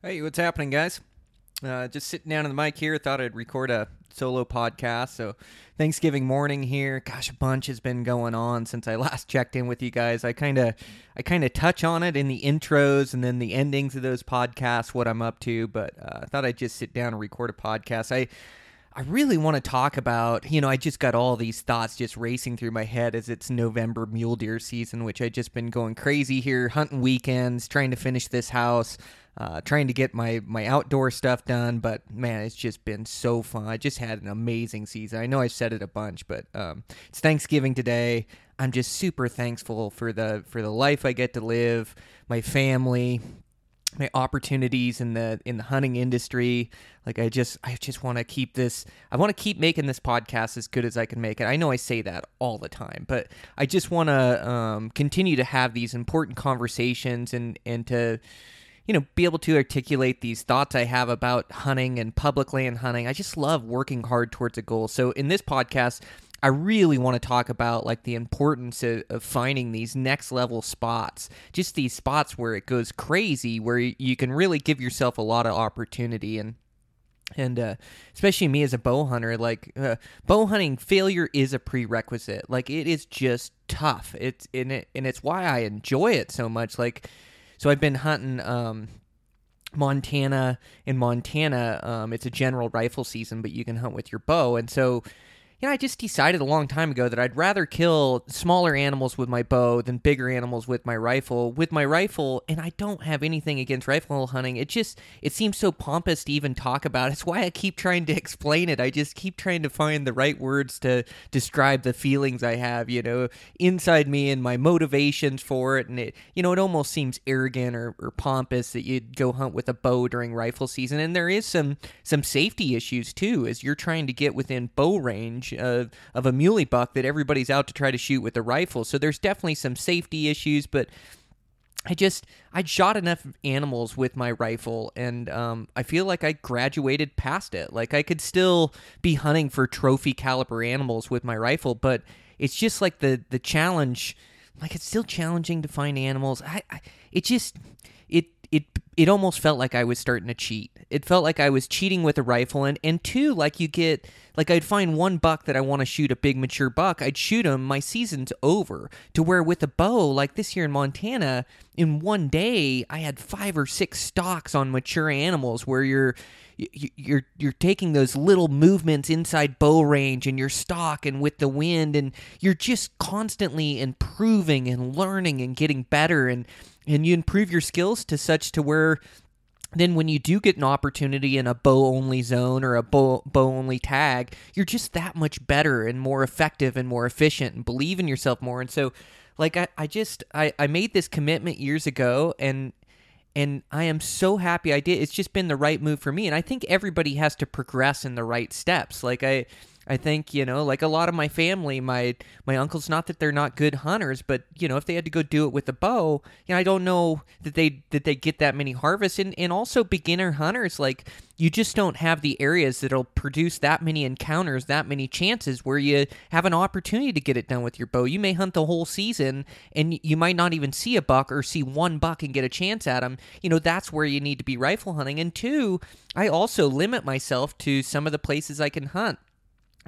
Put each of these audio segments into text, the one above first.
Hey, what's happening, guys? Uh, just sitting down on the mic here. Thought I'd record a solo podcast. So, Thanksgiving morning here. Gosh, a bunch has been going on since I last checked in with you guys. I kind of, I kind of touch on it in the intros and then the endings of those podcasts, what I'm up to. But uh, I thought I'd just sit down and record a podcast. I, I really want to talk about, you know, I just got all these thoughts just racing through my head as it's November mule deer season, which I just been going crazy here, hunting weekends, trying to finish this house uh, trying to get my my outdoor stuff done. But man, it's just been so fun. I just had an amazing season. I know I said it a bunch, but um, it's Thanksgiving today. I'm just super thankful for the for the life I get to live, my family, my opportunities in the in the hunting industry like i just i just want to keep this i want to keep making this podcast as good as i can make it i know i say that all the time but i just want to um, continue to have these important conversations and and to you know, be able to articulate these thoughts I have about hunting and public land hunting. I just love working hard towards a goal. So in this podcast, I really want to talk about like the importance of, of, finding these next level spots, just these spots where it goes crazy, where you can really give yourself a lot of opportunity and. And uh, especially me as a bow hunter, like uh, bow hunting, failure is a prerequisite. Like it is just tough. It's in it, and it's why I enjoy it so much. Like so I've been hunting um, Montana. In Montana, um, it's a general rifle season, but you can hunt with your bow. And so you know, I just decided a long time ago that I'd rather kill smaller animals with my bow than bigger animals with my rifle. With my rifle, and I don't have anything against rifle hunting. It just it seems so pompous to even talk about. It's why I keep trying to explain it. I just keep trying to find the right words to describe the feelings I have, you know, inside me and my motivations for it. And it, you know, it almost seems arrogant or, or pompous that you'd go hunt with a bow during rifle season. And there is some some safety issues too, as you're trying to get within bow range range of, of a muley buck that everybody's out to try to shoot with a rifle. So there's definitely some safety issues, but I just I shot enough animals with my rifle, and um, I feel like I graduated past it. Like I could still be hunting for trophy caliber animals with my rifle, but it's just like the the challenge. Like it's still challenging to find animals. I, I it just it almost felt like I was starting to cheat. It felt like I was cheating with a rifle, and and two, like you get like I'd find one buck that I want to shoot a big mature buck, I'd shoot him. My season's over. To where with a bow, like this year in Montana, in one day I had five or six stalks on mature animals, where you're you're you're taking those little movements inside bow range and your stock and with the wind and you're just constantly improving and learning and getting better and and you improve your skills to such to where then when you do get an opportunity in a bow only zone or a bow, bow only tag you're just that much better and more effective and more efficient and believe in yourself more and so like i, I just I, I made this commitment years ago and and I am so happy I did. It's just been the right move for me, and I think everybody has to progress in the right steps. Like I, I think you know, like a lot of my family, my my uncles. Not that they're not good hunters, but you know, if they had to go do it with a bow, you know, I don't know that they that they get that many harvests. And and also beginner hunters, like you just don't have the areas that'll produce that many encounters, that many chances where you have an opportunity to get it done with your bow. You may hunt the whole season and you might not even see a buck or see one buck and get a chance at them. You know, that's where you need to be rifle hunting. And two, I also limit myself to some of the places I can hunt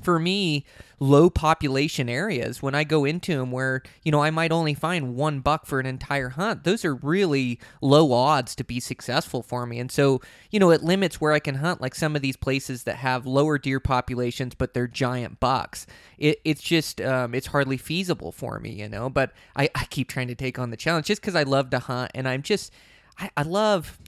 for me, low population areas, when I go into them where, you know, I might only find one buck for an entire hunt, those are really low odds to be successful for me. And so, you know, it limits where I can hunt, like some of these places that have lower deer populations, but they're giant bucks. It, it's just, um, it's hardly feasible for me, you know, but I, I keep trying to take on the challenge just because I love to hunt and I'm just, I, I love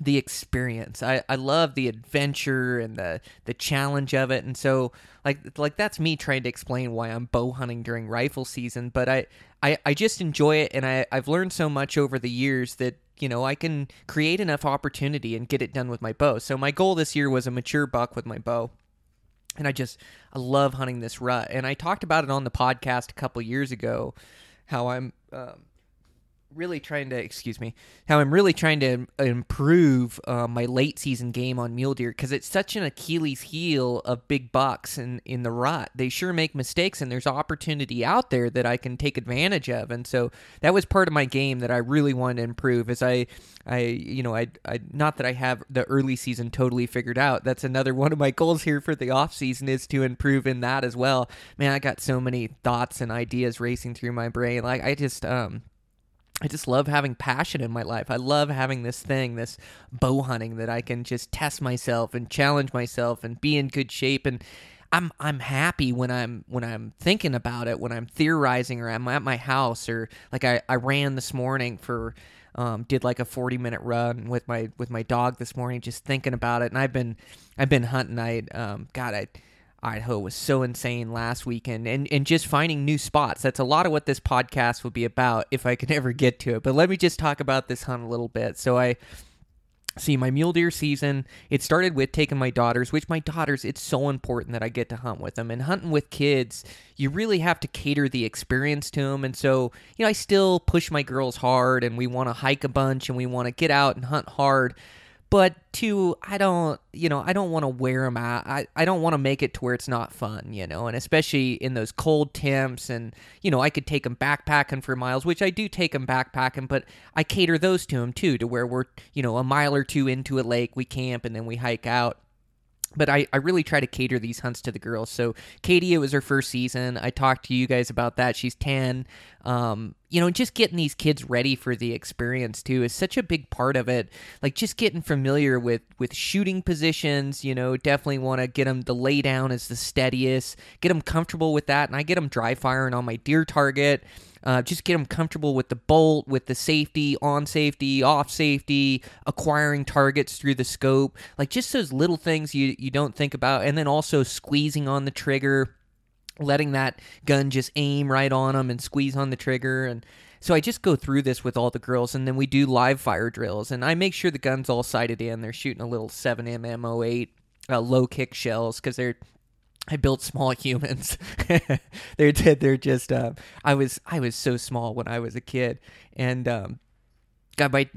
the experience. I, I love the adventure and the the challenge of it. And so like like that's me trying to explain why I'm bow hunting during rifle season. But I, I, I just enjoy it and I, I've learned so much over the years that, you know, I can create enough opportunity and get it done with my bow. So my goal this year was a mature buck with my bow. And I just I love hunting this rut. And I talked about it on the podcast a couple years ago, how I'm um, really trying to excuse me how I'm really trying to improve uh, my late season game on mule deer because it's such an Achilles heel of big bucks in in the rut. They sure make mistakes, and there's opportunity out there that I can take advantage of. And so that was part of my game that I really wanted to improve. As I, I you know, I, I not that I have the early season totally figured out. That's another one of my goals here for the off season is to improve in that as well. Man, I got so many thoughts and ideas racing through my brain. Like I just um I just love having passion in my life. I love having this thing, this bow hunting that I can just test myself and challenge myself and be in good shape. And I'm I'm happy when I'm when I'm thinking about it, when I'm theorizing or I'm at my house or like I, I ran this morning for um, did like a 40 minute run with my with my dog this morning just thinking about it. And I've been I've been hunting. I um god I Idaho was so insane last weekend and, and just finding new spots. That's a lot of what this podcast will be about if I can ever get to it. But let me just talk about this hunt a little bit. So I see my mule deer season it started with taking my daughters which my daughters it's so important that i get to hunt with them and hunting with kids you really have to cater the experience to them and so you know i still push my girls hard and we want to hike a bunch and we want to get out and hunt hard but two i don't you know i don't want to wear them out. I, I don't want to make it to where it's not fun you know and especially in those cold temps and you know i could take them backpacking for miles which i do take them backpacking but i cater those to them too to where we're you know a mile or two into a lake we camp and then we hike out but I, I really try to cater these hunts to the girls. So Katie, it was her first season. I talked to you guys about that. She's ten. Um, you know, just getting these kids ready for the experience too is such a big part of it. Like just getting familiar with with shooting positions. You know, definitely want to get them the lay down is the steadiest. Get them comfortable with that, and I get them dry firing on my deer target. Uh, just get them comfortable with the bolt, with the safety, on safety, off safety, acquiring targets through the scope. Like just those little things you, you don't think about. And then also squeezing on the trigger, letting that gun just aim right on them and squeeze on the trigger. And so I just go through this with all the girls, and then we do live fire drills. And I make sure the gun's all sighted in. They're shooting a little 7M 08 uh, low kick shells because they're I built small humans. they're they're just. Uh, I was I was so small when I was a kid, and um, God, my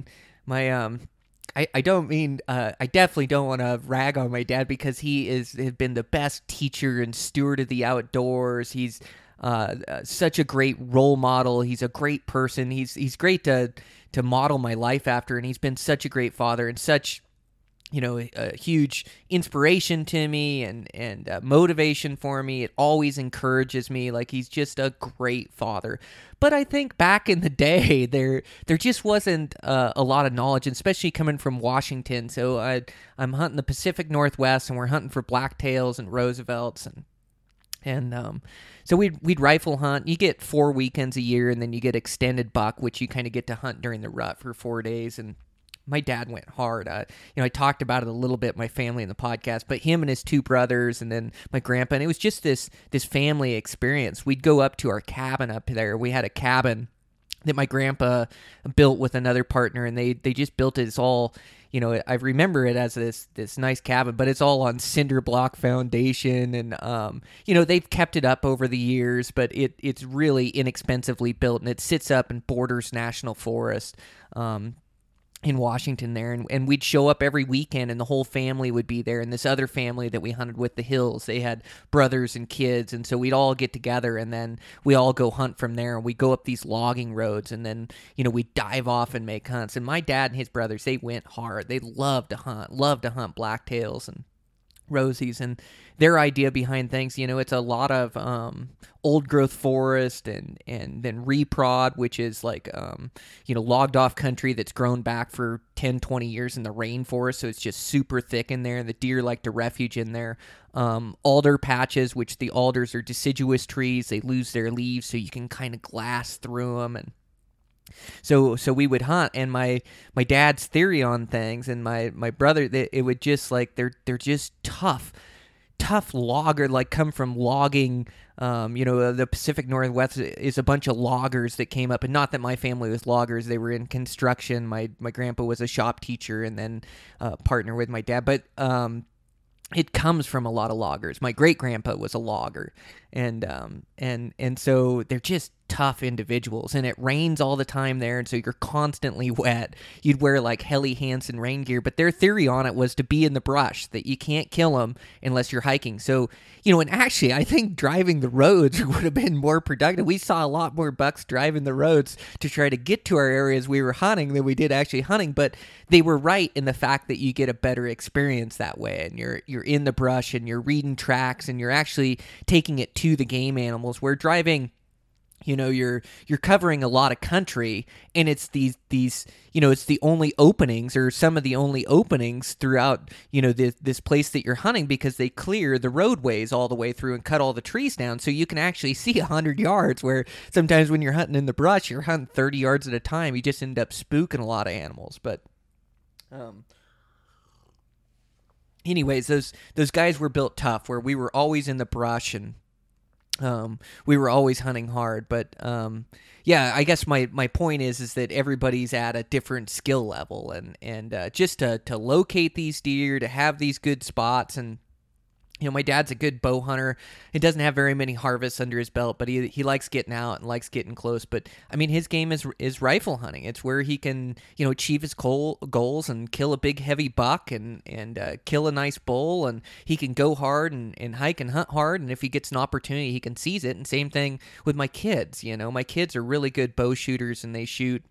my um, I, I don't mean uh, I definitely don't want to rag on my dad because he is has been the best teacher and steward of the outdoors. He's uh, uh, such a great role model. He's a great person. He's he's great to to model my life after, and he's been such a great father and such you know a huge inspiration to me and and uh, motivation for me it always encourages me like he's just a great father but i think back in the day there there just wasn't uh, a lot of knowledge especially coming from washington so I, i'm hunting the pacific northwest and we're hunting for blacktails and roosevelts and and um, so we'd we'd rifle hunt. You get four weekends a year, and then you get extended buck, which you kind of get to hunt during the rut for four days. And my dad went hard. Uh, you know, I talked about it a little bit, my family in the podcast, but him and his two brothers, and then my grandpa, and it was just this this family experience. We'd go up to our cabin up there. We had a cabin that my grandpa built with another partner, and they they just built it. It's all you know. I remember it as this this nice cabin, but it's all on cinder block foundation, and um, you know they've kept it up over the years, but it it's really inexpensively built, and it sits up in Borders National Forest. Um, in Washington there and, and we'd show up every weekend and the whole family would be there and this other family that we hunted with the hills they had brothers and kids and so we'd all get together and then we all go hunt from there and we go up these logging roads and then you know we dive off and make hunts and my dad and his brothers they went hard. They loved to hunt loved to hunt blacktails and rosies and their idea behind things you know it's a lot of um, old growth forest and and then reprod which is like um, you know logged off country that's grown back for 10 20 years in the rainforest. So it's just super thick in there. The deer like to refuge in there. Um, alder patches which the alders are deciduous trees. They lose their leaves so you can kind of glass through them and so so we would hunt and my my dad's theory on things and my my brother they, it would just like they're they're just tough tough logger like come from logging um, you know the pacific northwest is a bunch of loggers that came up and not that my family was loggers they were in construction my my grandpa was a shop teacher and then uh, partner with my dad but um, it comes from a lot of loggers. My great grandpa was a logger, and um, and and so they're just tough individuals and it rains all the time there and so you're constantly wet. You'd wear like helly hansen rain gear but their theory on it was to be in the brush that you can't kill them unless you're hiking. So you know and actually i think driving the roads would have been more productive. We saw a lot more bucks driving the roads to try to get to our areas we were hunting than we did actually hunting but they were right in the fact that you get a better experience that way and you're you're in the brush and you're reading tracks and you're actually taking it to the game animals where driving you know you're you're covering a lot of country and it's these these you know it's the only openings or some of the only openings throughout you know this, this place that you're hunting because they clear the roadways all the way through and cut all the trees down. So you can actually see 100 yards where sometimes when you're hunting in the brush you're hunting 30 yards at a time. You just end up spooking a lot of animals. But um anyways those those guys were built tough where we were always in the brush and um, we were always hunting hard, but um, yeah, I guess my, my point is is that everybody's at a different skill level, and and uh, just to to locate these deer, to have these good spots, and you know, my dad's a good bow hunter. He doesn't have very many harvests under his belt, but he he likes getting out and likes getting close. But I mean, his game is is rifle hunting. It's where he can you know achieve his goal, goals and kill a big heavy buck and and uh, kill a nice bull. And he can go hard and, and hike and hunt hard. And if he gets an opportunity, he can seize it. And same thing with my kids. You know, my kids are really good bow shooters and they shoot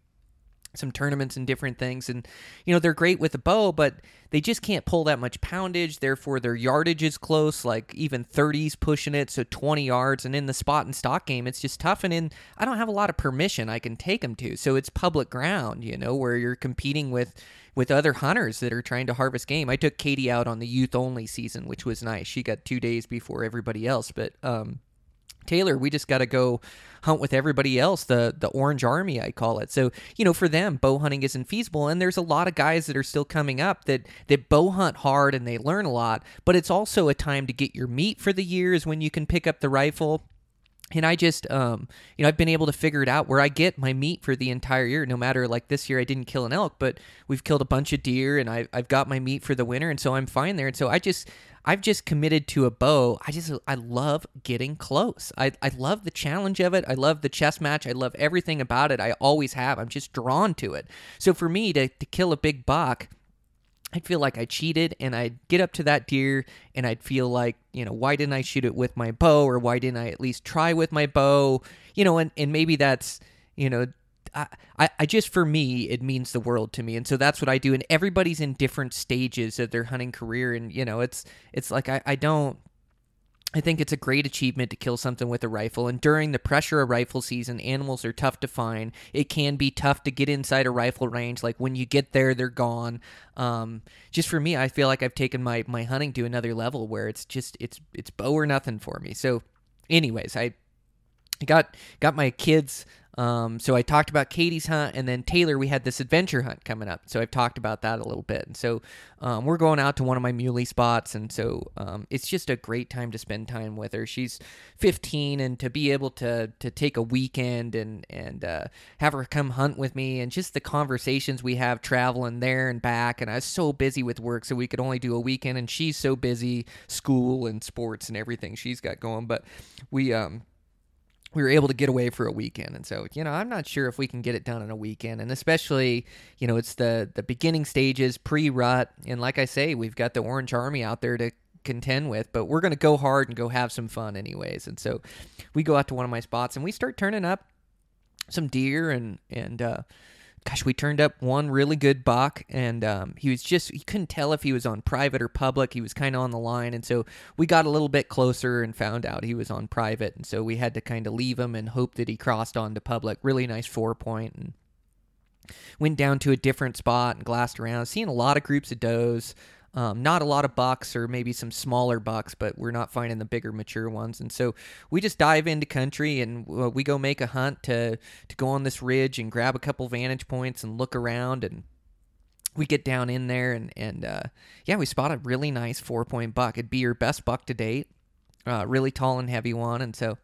some tournaments and different things. And you know they're great with a bow but they just can't pull that much poundage. Therefore their yardage is close like even 30s pushing it so 20 yards. And in the spot and stock game it's just tough. And in i don't have a lot of permission i can take them to. So it's public ground you know where you're competing with with other hunters that are trying to harvest game. I took katie out on the youth only season which was nice. She got two days before everybody else. But um Taylor, we just got to go hunt with everybody else, the the Orange Army, I call it. So, you know, for them, bow hunting isn't feasible. And there's a lot of guys that are still coming up that, that bow hunt hard and they learn a lot, but it's also a time to get your meat for the years when you can pick up the rifle and I just, um, you know, I've been able to figure it out where I get my meat for the entire year. No matter like this year, I didn't kill an elk, but we've killed a bunch of deer, and I, I've got my meat for the winter, and so I'm fine there. And so I just, I've just committed to a bow. I just I love getting close. I I love the challenge of it. I love the chess match. I love everything about it. I always have. I'm just drawn to it. So for me to to kill a big buck, I'd feel like I cheated and I'd get up to that deer and I'd feel like, you know, why didn't I shoot it with my bow or why didn't I at least try with my bow? You know, and, and maybe that's, you know, I, I just for me it means the world to me. And so that's what i do. And everybody's in different stages of their hunting career. And you know it's it's like i, I don't I think it's a great achievement to kill something with a rifle. And during the pressure of rifle season, animals are tough to find. It can be tough to get inside a rifle range. Like when you get there, they're gone. Um, just for me, I feel like I've taken my my hunting to another level where it's just it's it's bow or nothing for me. So, anyways, I got got my kids um, so I talked about Katie's hunt, and then Taylor, we had this adventure hunt coming up. So I've talked about that a little bit. And so um, we're going out to one of my muley spots, and so um, it's just a great time to spend time with her. She's 15, and to be able to to take a weekend and and uh, have her come hunt with me, and just the conversations we have traveling there and back. And I was so busy with work, so we could only do a weekend, and she's so busy, school and sports and everything she's got going. But we um we were able to get away for a weekend. And so you know i'm not sure if we can get it done in a weekend. And especially you know it's the the beginning stages pre-rut. And like i say we've got the orange army out there to contend with but we're going to go hard and go have some fun anyways. And so we go out to one of my spots and we start turning up some deer and and uh gosh, we turned up one really good buck, and um, he was just he couldn't tell if he was on private or public. He was kind of on the line. And so we got a little bit closer and found out he was on private. And so we had to kind of leave him and hope that he crossed onto public. Really nice four point and went down to a different spot and glassed around. Seeing a lot of groups of does. Um, not a lot of bucks or maybe some smaller bucks, but we're not finding the bigger mature ones. And so we just dive into country and uh, we go make a hunt to to go on this ridge and grab a couple vantage points and look around and we get down in there and and uh, yeah, we spot a really nice four point buck. It'd be your best buck to date, uh, really tall and heavy one. And so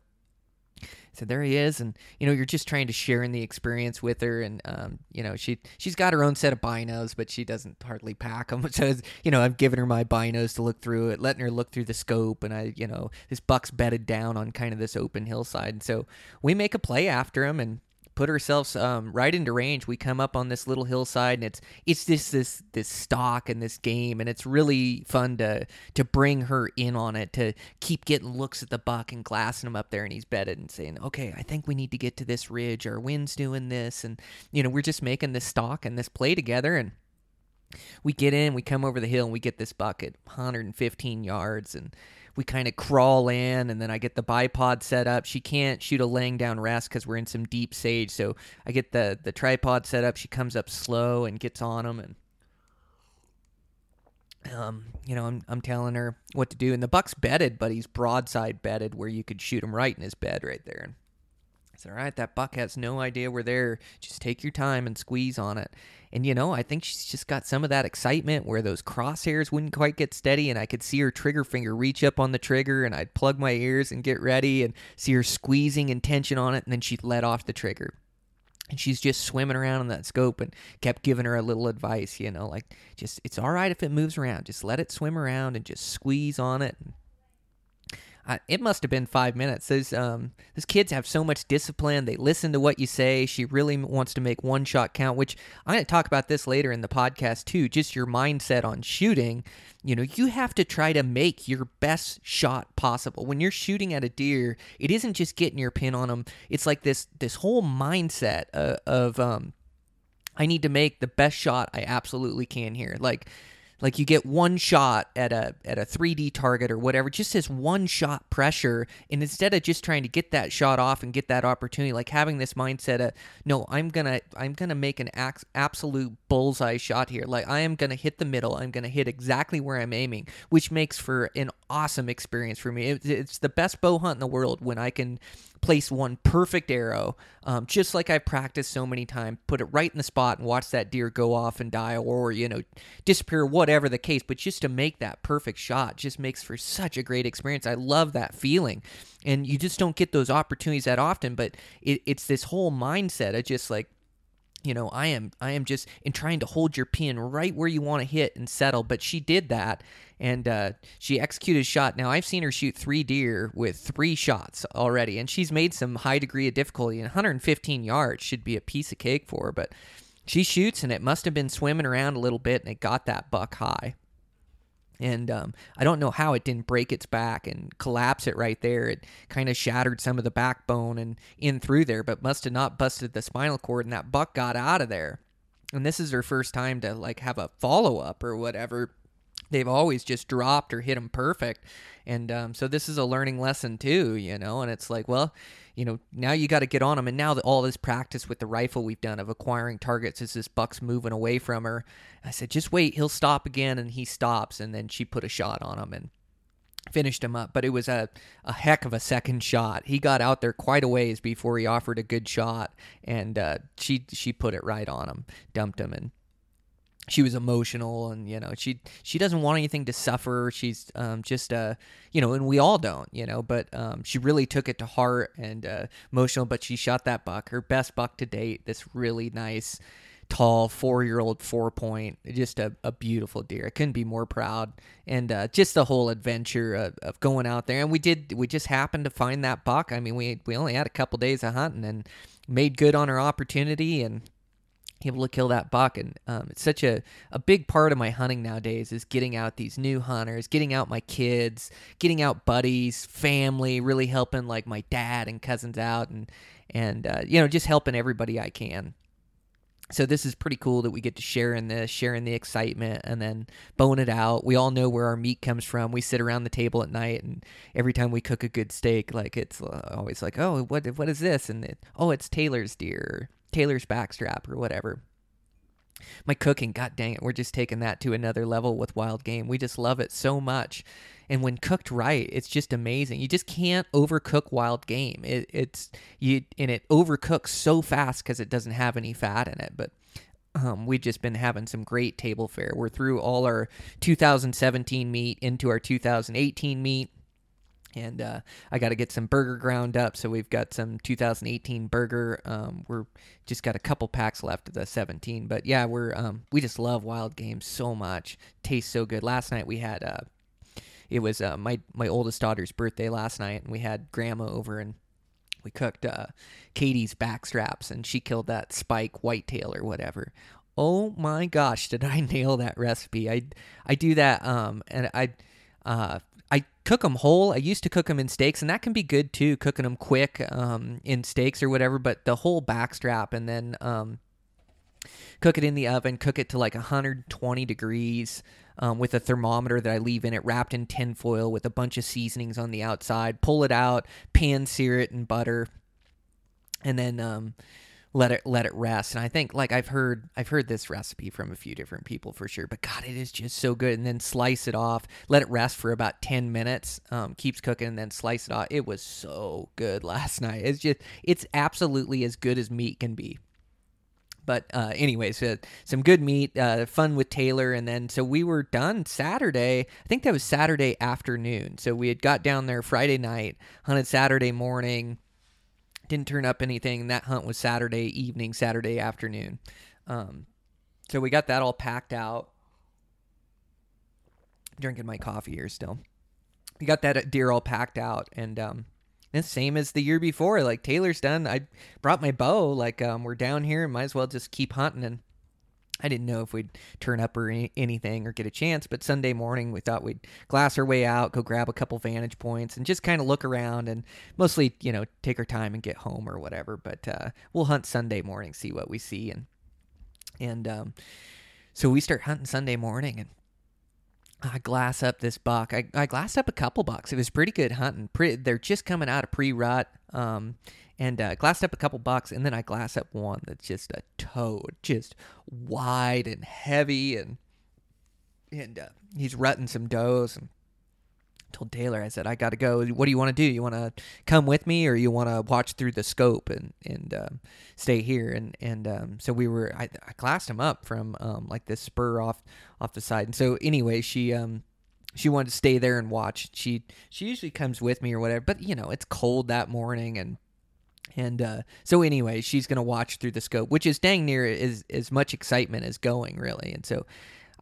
So there he is, and you know you're just trying to share in the experience with her, and um, you know she she's got her own set of binos, but she doesn't hardly pack them. So you know I've given her my binos to look through it, letting her look through the scope, and I you know this buck's bedded down on kind of this open hillside, and so we make a play after him, and put ourselves um, right into range. We come up on this little hillside, and it's it's this this this stock and this game, and it's really fun to to bring her in on it, to keep getting looks at the buck and glassing him up there, and he's bedded and saying, "Okay, I think we need to get to this ridge. Our wind's doing this," and you know we're just making this stock and this play together, and we get in, we come over the hill, and we get this buck at 115 yards, and we kind of crawl in and then I get the bipod set up. She can't shoot a laying down rest because we're in some deep sage. So I get the, the tripod set up. She comes up slow and gets on them and um, you know, I'm, I'm telling her what to do. And the buck's bedded, but he's broadside bedded where you could shoot him right in his bed right there. All right, that buck has no idea we're there. Just take your time and squeeze on it. And, you know, I think she's just got some of that excitement where those crosshairs wouldn't quite get steady. And I could see her trigger finger reach up on the trigger and I'd plug my ears and get ready and see her squeezing and tension on it. And then she'd let off the trigger. And she's just swimming around in that scope and kept giving her a little advice, you know, like just, it's all right if it moves around. Just let it swim around and just squeeze on it. And It must have been five minutes. Those um, those kids have so much discipline. They listen to what you say. She really wants to make one shot count. Which I'm going to talk about this later in the podcast too. Just your mindset on shooting. You know, you have to try to make your best shot possible. When you're shooting at a deer, it isn't just getting your pin on them. It's like this this whole mindset of, uh, of um, I need to make the best shot I absolutely can here. Like like you get one shot at a at a 3D target or whatever, just this one shot pressure, and instead of just trying to get that shot off and get that opportunity, like having this mindset of no, I'm gonna I'm gonna make an absolute bullseye shot here. Like I am gonna hit the middle. I'm gonna hit exactly where I'm aiming, which makes for an awesome experience for me. It, it's the best bow hunt in the world when I can place one perfect arrow, um, just like I've practiced so many times, put it right in the spot and watch that deer go off and die or, you know, disappear, whatever the case. But just to make that perfect shot just makes for such a great experience. I love that feeling. And you just don't get those opportunities that often, but it, it's this whole mindset of just like, you know i am i am just in trying to hold your pin right where you want to hit and settle but she did that and uh, she executed a shot. Now i've seen her shoot three deer with three shots already and she's made some high degree of difficulty and 115 yards should be a piece of cake for her but she shoots and it must have been swimming around a little bit and it got that buck high and um, I don't know how it didn't break its back and collapse it right there. It kind of shattered some of the backbone and in through there, but must have not busted the spinal cord. And that buck got out of there. And this is her first time to like have a follow up or whatever. They've always just dropped or hit them perfect. And um, so this is a learning lesson too, you know. And it's like, well, you know, now you got to get on them. And now that all this practice with the rifle we've done of acquiring targets as this buck's moving away from her, I said, just wait, he'll stop again. And he stops. And then she put a shot on him and finished him up. But it was a, a heck of a second shot. He got out there quite a ways before he offered a good shot. And uh, she, she put it right on him, dumped him, and she was emotional and you know she she doesn't want anything to suffer. She's um, just uh you know and we all don't you know but um, she really took it to heart and uh, emotional but she shot that buck her best buck to date this really nice tall four year old four point just a, a beautiful deer. I couldn't be more proud. And uh, just the whole adventure of, of going out there. And we did we just happened to find that buck. I mean we we only had a couple days of hunting and made good on our opportunity and able to kill that buck and um, it's such a, a big part of my hunting nowadays is getting out these new hunters getting out my kids getting out buddies family really helping like my dad and cousins out and and uh, you know just helping everybody i can. So this is pretty cool that we get to share in this sharing the excitement and then bone it out. We all know where our meat comes from. We sit around the table at night and every time we cook a good steak like it's uh, always like oh what what is this? And it, oh it's taylor's deer Taylor's backstrap or whatever. My cooking, god dang it, we're just taking that to another level with wild game. We just love it so much. And when cooked right, it's just amazing. You just can't overcook wild game. It, it's you and it overcooks so fast because it doesn't have any fat in it. But um, we've just been having some great table fare. We're through all our 2017 meat into our 2018 meat and uh, I got to get some burger ground up. So we've got some 2018 burger. Um, we're just got a couple packs left of the 17, but yeah, we're um, we just love wild games so much. Tastes so good. Last night we had uh, it was uh, my my oldest daughter's birthday last night, and we had grandma over and we cooked uh, Katie's backstraps, and she killed that spike whitetail or whatever. Oh my gosh, did I nail that recipe? I I do that, um, and I uh, I cook them whole. I used to cook them in steaks, and that can be good too, cooking them quick um, in steaks or whatever. But the whole backstrap, and then um, cook it in the oven, cook it to like 120 degrees um, with a thermometer that I leave in it, wrapped in tinfoil with a bunch of seasonings on the outside. Pull it out, pan sear it in butter, and then um, let it let it rest. And I think like I've heard I've heard this recipe from a few different people for sure. But God, it is just so good. And then slice it off, let it rest for about ten minutes. Um, keeps cooking, and then slice it off. It was so good last night. It's just it's absolutely as good as meat can be. But uh, anyways, some good meat, uh, fun with Taylor, and then so we were done Saturday. I think that was Saturday afternoon. So we had got down there Friday night, hunted Saturday morning, didn't turn up anything. That hunt was Saturday evening, Saturday afternoon. Um, so we got that all packed out. Drinking my coffee here still. We got that deer all packed out, and um, the same as the year before. Like Taylor's done. I brought my bow. Like um, we're down here, and might as well just keep hunting. And I didn't know if we'd turn up or any, anything or get a chance. But Sunday morning, we thought we'd glass our way out, go grab a couple vantage points, and just kind of look around and mostly, you know, take our time and get home or whatever. But uh, we'll hunt Sunday morning, see what we see, and and um, so we start hunting Sunday morning and I glass up this buck. I, I glassed up a couple bucks. It was pretty good hunting. Pretty, they're just coming out of pre rut. Um, and uh, glassed up a couple bucks, and then I glass up one that's just a toad, just wide and heavy, and and uh, he's rutting some does. And told Taylor, I said, I got to go. What do you want to do? You want to come with me, or you want to watch through the scope and and um, stay here? And and um, so we were. I, I glassed him up from um, like this spur off off the side. And so anyway, she um she wanted to stay there and watch. She she usually comes with me or whatever, but you know it's cold that morning and. And uh, so, anyway, she's gonna watch through the scope, which is dang near as as much excitement as going, really. And so,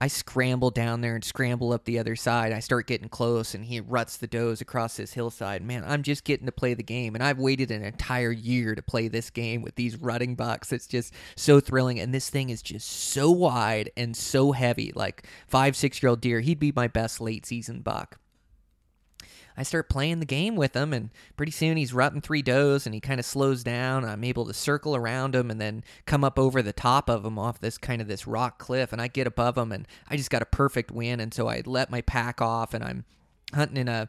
I scramble down there and scramble up the other side. I start getting close, and he ruts the does across this hillside. Man, I'm just getting to play the game, and I've waited an entire year to play this game with these rutting bucks. It's just so thrilling, and this thing is just so wide and so heavy. Like five, six year old deer, he'd be my best late season buck. I start playing the game with him, and pretty soon he's rutting three does, and he kind of slows down. I'm able to circle around him and then come up over the top of him off this kind of this rock cliff, and I get above him, and I just got a perfect win. And so I let my pack off, and I'm hunting in a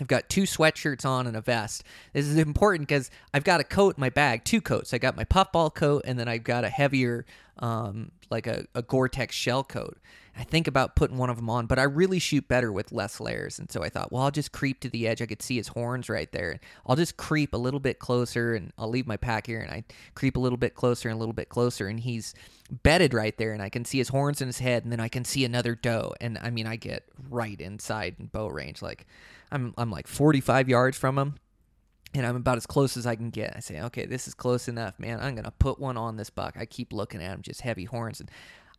I've got two sweatshirts on and a vest. This is important because I've got a coat in my bag, two coats. I got my puffball coat, and then I've got a heavier, um, like a, a Gore-Tex shell coat. I think about putting one of them on, but I really shoot better with less layers. And so I thought, well, I'll just creep to the edge. I could see his horns right there. I'll just creep a little bit closer and I'll leave my pack here and I creep a little bit closer and a little bit closer. And he's bedded right there and I can see his horns in his head. And then I can see another doe. And I mean, I get right inside in bow range. Like I'm, I'm like 45 yards from him and I'm about as close as I can get. I say, okay, this is close enough, man. I'm gonna put one on this buck. I keep looking at him, just heavy horns, and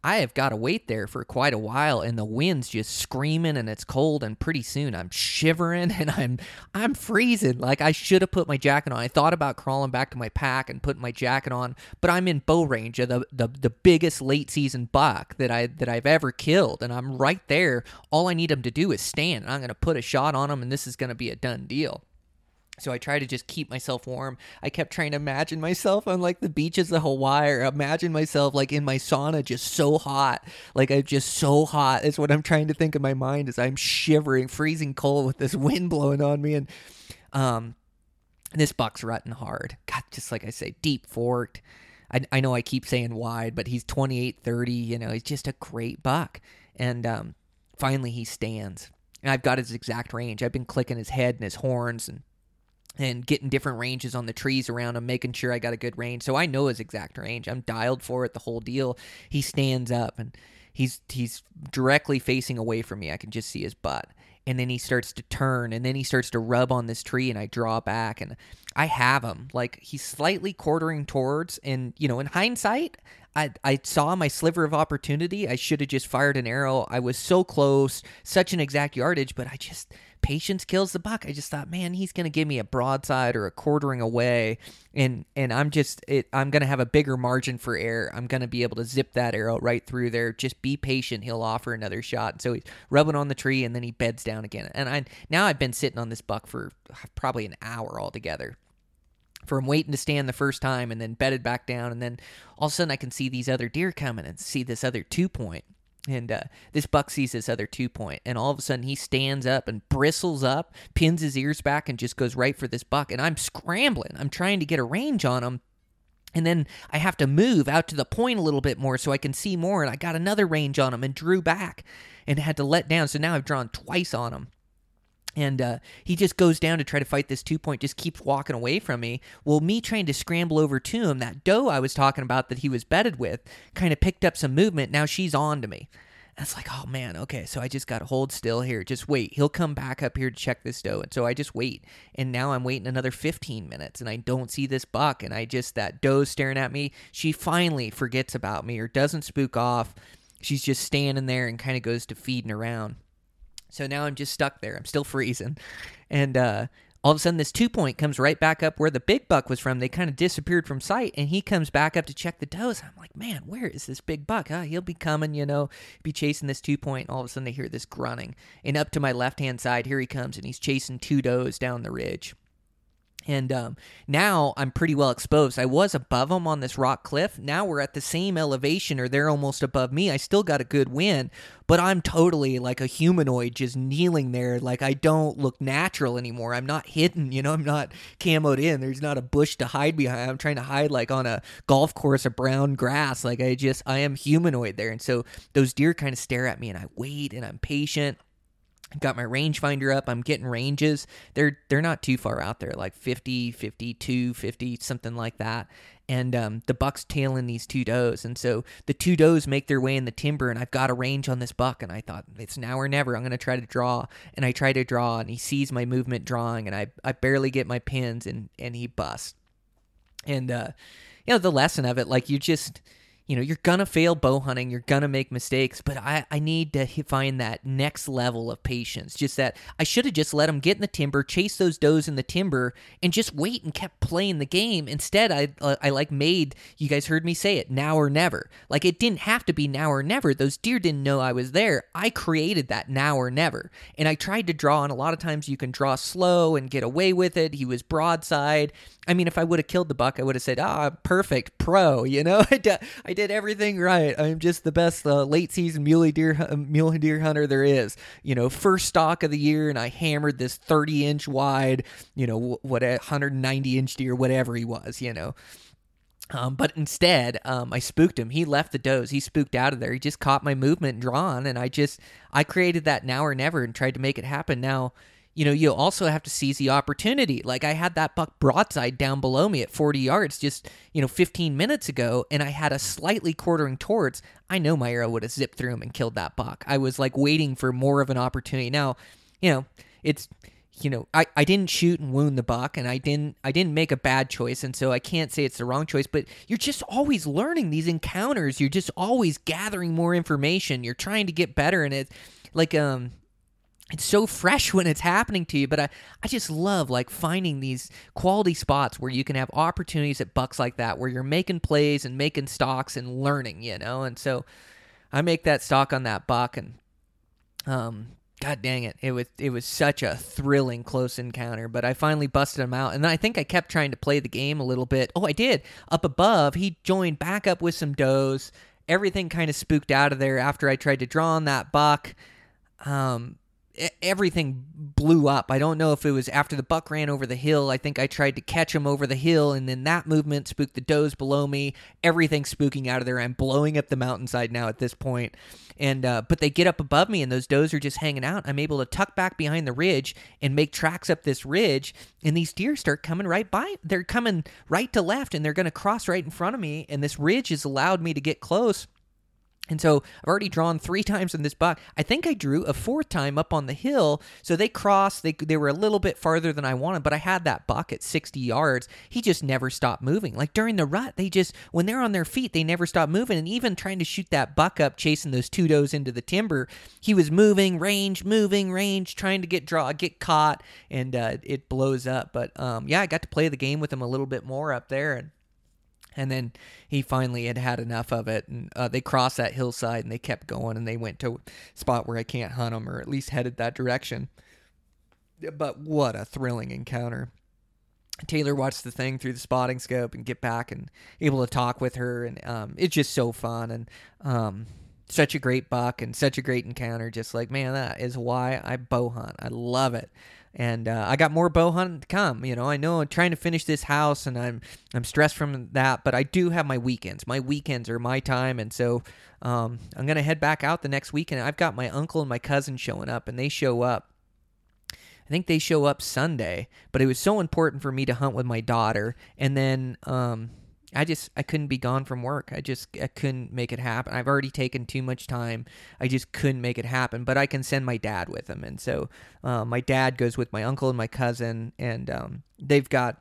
I have got to wait there for quite a while and the wind's just screaming and it's cold and pretty soon I'm shivering and I'm I'm freezing like I should have put my jacket on. I thought about crawling back to my pack and putting my jacket on, but I'm in bow range of the, the the biggest late season buck that I that I've ever killed and I'm right there. All I need him to do is stand and I'm going to put a shot on him and this is going to be a done deal. So I try to just keep myself warm. I kept trying to imagine myself on like the beaches of Hawaii or imagine myself like in my sauna just so hot. Like I'm just so hot. It's what I'm trying to think in my mind as I'm shivering, freezing cold with this wind blowing on me and um this buck's rutting hard. God, just like I say, deep forked. I, I know I keep saying wide, but he's 28, 30. You know, he's just a great buck. And um, finally he stands. And I've got his exact range. I've been clicking his head and his horns and and getting different ranges on the trees around him, making sure I got a good range. So I know his exact range. I'm dialed for it the whole deal. He stands up and he's he's directly facing away from me. I can just see his butt. and then he starts to turn and then he starts to rub on this tree and I draw back and I have him like he's slightly quartering towards and you know in hindsight I, I saw my sliver of opportunity. I should have just fired an arrow. I was so close, such an exact yardage, but I just patience kills the buck. I just thought, man, he's going to give me a broadside or a quartering away, and and I'm just it, I'm going to have a bigger margin for error. I'm going to be able to zip that arrow right through there. Just be patient. He'll offer another shot. So he's rubbing on the tree, and then he beds down again. And I now I've been sitting on this buck for uh, probably an hour altogether from waiting to stand the first time and then bedded back down and then all of a sudden I can see these other deer coming and see this other two point and uh, this buck sees this other two point and all of a sudden he stands up and bristles up pins his ears back and just goes right for this buck. And I'm scrambling. I'm trying to get a range on him. And then I have to move out to the point a little bit more so I can see more. And I got another range on him and drew back and had to let down. So now I've drawn twice on him and uh, he just goes down to try to fight this two point, just keeps walking away from me. Well, me trying to scramble over to him, that doe I was talking about that he was bedded with kind of picked up some movement. Now she's on to me. And it's like, oh man, okay, so I just got to hold still here. Just wait. He'll come back up here to check this doe. And so I just wait. And now I'm waiting another 15 minutes and I don't see this buck. And I just, that doe staring at me. She finally forgets about me or doesn't spook off. She's just standing there and kind of goes to feeding around. So now I'm just stuck there. I'm still freezing. And uh, all of a sudden, this two point comes right back up where the big buck was from. They kind of disappeared from sight, and he comes back up to check the does. I'm like, man, where is this big buck? Huh? He'll be coming, you know, be chasing this two point. All of a sudden, I hear this grunting. And up to my left hand side, here he comes, and he's chasing two does down the ridge. And um, now I'm pretty well exposed. I was above them on this rock cliff. Now we're at the same elevation, or they're almost above me. I still got a good wind, but I'm totally like a humanoid just kneeling there. Like I don't look natural anymore. I'm not hidden, you know, I'm not camoed in. There's not a bush to hide behind. I'm trying to hide like on a golf course of brown grass. Like I just, I am humanoid there. And so those deer kind of stare at me, and I wait and I'm patient got my rangefinder up i'm getting ranges. They're they're not too far out there like 50 52 50 something like that. And um, the buck's tailing these two does. And so the two does make their way in the timber and i've got a range on this buck and i thought it's now or never. I'm going to try to draw. And i try to draw and he sees my movement drawing and i, I barely get my pins and and he busts. And uh you know the lesson of it like you just you know, you're gonna fail bow hunting, you're gonna make mistakes, but I, I need to find that next level of patience. Just that I should have just let them get in the timber, chase those does in the timber, and just wait and kept playing the game. Instead, I uh, I like made you guys heard me say it now or never. Like it didn't have to be now or never. Those deer didn't know I was there. I created that now or never, and I tried to draw. And a lot of times you can draw slow and get away with it. He was broadside. I mean, if I would have killed the buck, I would have said, "Ah, perfect, pro." You know, I, d- I did everything right. I'm just the best uh, late season muley deer uh, mule deer hunter there is. You know, first stock of the year, and I hammered this 30 inch wide, you know, what 190 inch deer, whatever he was. You know. Um, but instead, um, I spooked him. He left the does. He spooked out of there. He just caught my movement drawn, and I just I created that now or never and tried to make it happen. Now, you know, you also have to seize the opportunity. Like I had that buck broadside down below me at 40 yards just, you know, 15 minutes ago, and I had a slightly quartering towards. I know my arrow would have zipped through him and killed that buck. I was like waiting for more of an opportunity. Now, you know, it's you know, I, I didn't shoot and wound the buck and I didn't I didn't make a bad choice and so I can't say it's the wrong choice, but you're just always learning these encounters. You're just always gathering more information. You're trying to get better and it like um it's so fresh when it's happening to you but I, I just love like finding these quality spots where you can have opportunities at bucks like that where you're making plays and making stocks and learning you know? And so i make that stock on that buck and um god dang it it was it was such a thrilling close encounter but i finally busted him out. And i think i kept trying to play the game a little bit. Oh i did. Up above he joined back up with some does. Everything kind of spooked out of there after i tried to draw on that buck. Um everything blew up. I don't know if it was after the buck ran over the hill. I think I tried to catch him over the hill, and then that movement spooked the does below me. Everything spooking out of there. I'm blowing up the mountainside now at this point. And uh, but they get up above me, and those does are just hanging out. I'm able to tuck back behind the ridge and make tracks up this ridge, and these deer start coming right by. They're coming right to left, and they're going to cross right in front of me. And this ridge has allowed me to get close And so I've already drawn three times in this buck. I think I drew a fourth time up on the hill. So they crossed. They, they were a little bit farther than I wanted, but I had that buck at 60 yards. He just never stopped moving. Like during the rut, they just, when they're on their feet, they never stop moving. And even trying to shoot that buck up, chasing those two does into the timber, he was moving, range, moving, range, trying to get draw, get caught, and uh, it blows up. But um, yeah, I got to play the game with him a little bit more up there. And and then he finally had had enough of it, and uh, they crossed that hillside and they kept going, and they went to a spot where I can't hunt them, or at least headed that direction. But what a thrilling encounter! Taylor watched the thing through the spotting scope and get back and able to talk with her, and um, it's just so fun and um, such a great buck and such a great encounter. Just like man, that is why I bow hunt. I love it and uh, I got more bow hunting to come. You know, I know I'm trying to finish this house, and I'm I'm stressed from that, but I do have my weekends. My weekends are my time, and so um, I'm gonna head back out the next weekend. I've got my uncle and my cousin showing up, and they show up. I think they show up Sunday, but it was so important for me to hunt with my daughter, and then um, I just I couldn't be gone from work. I just I couldn't make it happen. I've already taken too much time. I just couldn't make it happen. But I can send my dad with him, and so uh, my dad goes with my uncle and my cousin, and um, they've got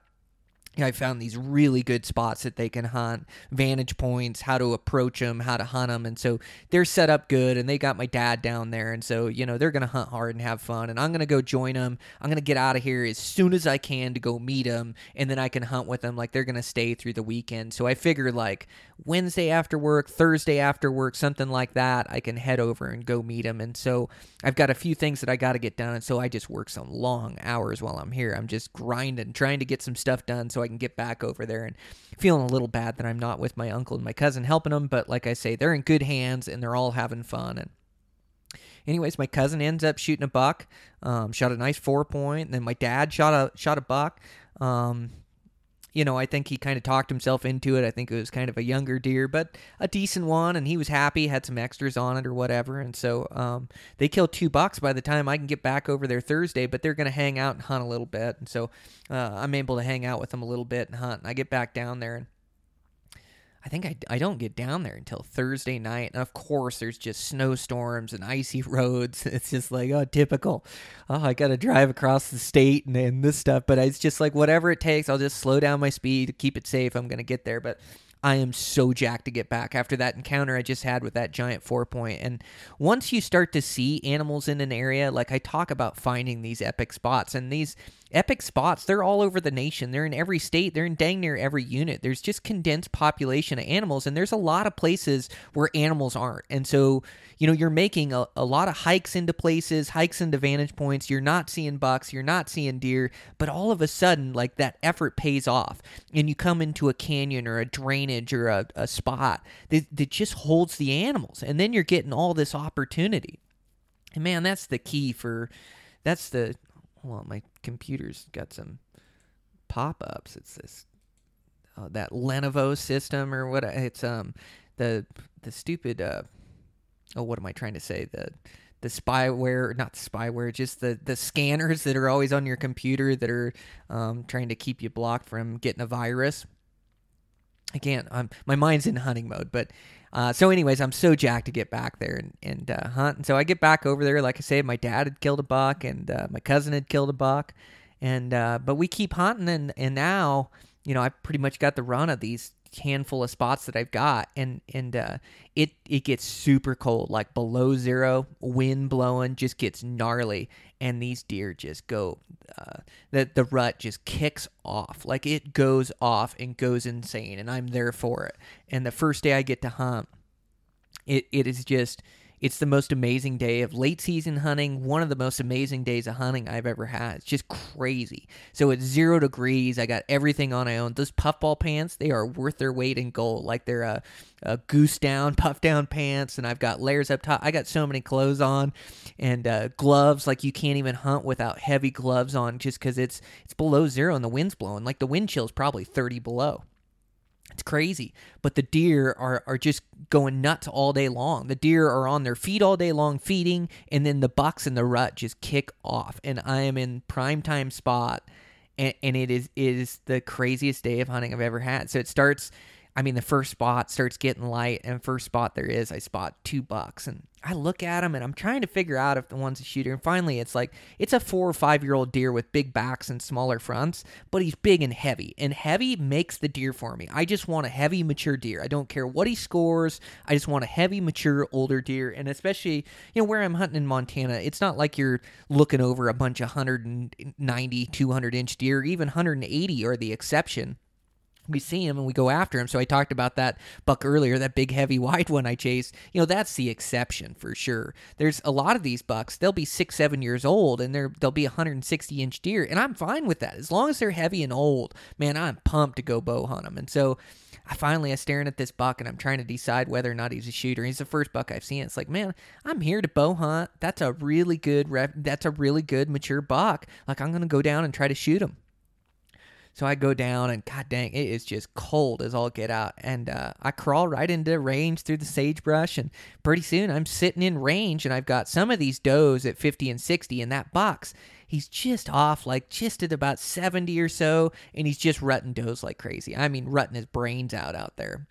I found these really good spots that they can hunt, vantage points, how to approach them, how to hunt them. And so they're set up good, and they got my dad down there. And so, you know, they're going to hunt hard and have fun. And I'm going to go join them. I'm going to get out of here as soon as I can to go meet them, and then I can hunt with them. Like they're going to stay through the weekend. So I figure, like, Wednesday after work, Thursday after work, something like that, I can head over and go meet them. And so I've got a few things that I got to get done. And so I just work some long hours while I'm here. I'm just grinding, trying to get some stuff done so I can get back over there and feeling a little bad that I'm not with my uncle and my cousin helping them. But like I say, they're in good hands and they're all having fun. And anyways, my cousin ends up shooting a buck, um, shot a nice four point. And then my dad shot a shot a buck. Um, you know, I think he kind of talked himself into it. I think it was kind of a younger deer, but a decent one, and he was happy, had some extras on it or whatever. And so um, they killed two bucks by the time I can get back over there Thursday, but they're going to hang out and hunt a little bit. And so uh, I'm able to hang out with them a little bit and hunt. And I get back down there and I think I, I don't get down there until Thursday night. And of course, there's just snowstorms and icy roads. It's just like, oh, typical. Oh, I got to drive across the state and, and this stuff. But it's just like, whatever it takes, I'll just slow down my speed, to keep it safe. I'm going to get there. But I am so jacked to get back after that encounter I just had with that giant four point. And once you start to see animals in an area, like I talk about finding these epic spots, and these epic spots, they're all over the nation. They're in every state, they're in dang near every unit. There's just condensed population of animals, and there's a lot of places where animals aren't. And so, you know, you're making a, a lot of hikes into places, hikes into vantage points. You're not seeing bucks, you're not seeing deer, but all of a sudden, like that effort pays off, and you come into a canyon or a drainage or a, a spot that, that just holds the animals, and then you're getting all this opportunity. And man, that's the key for that's the well, my computer's got some pop-ups. It's this uh, that Lenovo system or what? It's um the the stupid uh oh what am I trying to say the the spyware not spyware just the the scanners that are always on your computer that are um, trying to keep you blocked from getting a virus. I can't. I'm my mind's in hunting mode, but uh, so, anyways, I'm so jacked to get back there and, and uh, hunt. And so I get back over there. Like I say, my dad had killed a buck, and uh, my cousin had killed a buck, and uh, but we keep hunting. And and now, you know, I pretty much got the run of these handful of spots that I've got, and and uh, it it gets super cold, like below zero, wind blowing, just gets gnarly, and these deer just go. Uh, that the rut just kicks off, like it goes off and goes insane, and I'm there for it. And the first day I get to hunt, it it is just it's the most amazing day of late season hunting, one of the most amazing days of hunting I've ever had. It's just crazy. So it's zero degrees. I got everything on I own. Those puffball pants, they are worth their weight in gold. Like they're a, a goose down, puff down pants, and I've got layers up top. I got so many clothes on and uh, gloves. Like you can't even hunt without heavy gloves on just because it's it's below zero and the wind's blowing. Like the wind chill is probably 30 below. It's crazy. But the deer are, are just going nuts all day long. The deer are on their feet all day long feeding, and then the bucks in the rut just kick off. And I am in prime time spot, and, and it is it is the craziest day of hunting I've ever had. So it starts I mean, the first spot starts getting light, and first spot there is, I spot two bucks, and I look at them, and I'm trying to figure out if the one's a shooter. And finally, it's like it's a four or five year old deer with big backs and smaller fronts, but he's big and heavy, and heavy makes the deer for me. I just want a heavy, mature deer. I don't care what he scores. I just want a heavy, mature, older deer, and especially you know where I'm hunting in Montana, it's not like you're looking over a bunch of 190, 200 inch deer, even 180 are the exception we see him and we go after him. So I talked about that buck earlier, that big, heavy, wide one I chased. You know, that's the exception for sure. There's a lot of these bucks, they'll be six, seven years old and they're, they'll be 160 inch deer. And I'm fine with that. As long as they're heavy and old, man, I'm pumped to go bow hunt them. And so I finally am staring at this buck and I'm trying to decide whether or not he's a shooter. He's the first buck I've seen. It's like, man, I'm here to bow hunt. That's a really good, that's a really good mature buck. Like I'm going to go down and try to shoot him. So I go down and god dang, it is just cold as all get out. And uh, I crawl right into range through the sagebrush. And pretty soon I'm sitting in range and I've got some of these does at 50 and 60 in that box. He's just off, like just at about 70 or so. And he's just rutting does like crazy. I mean, rutting his brains out out there.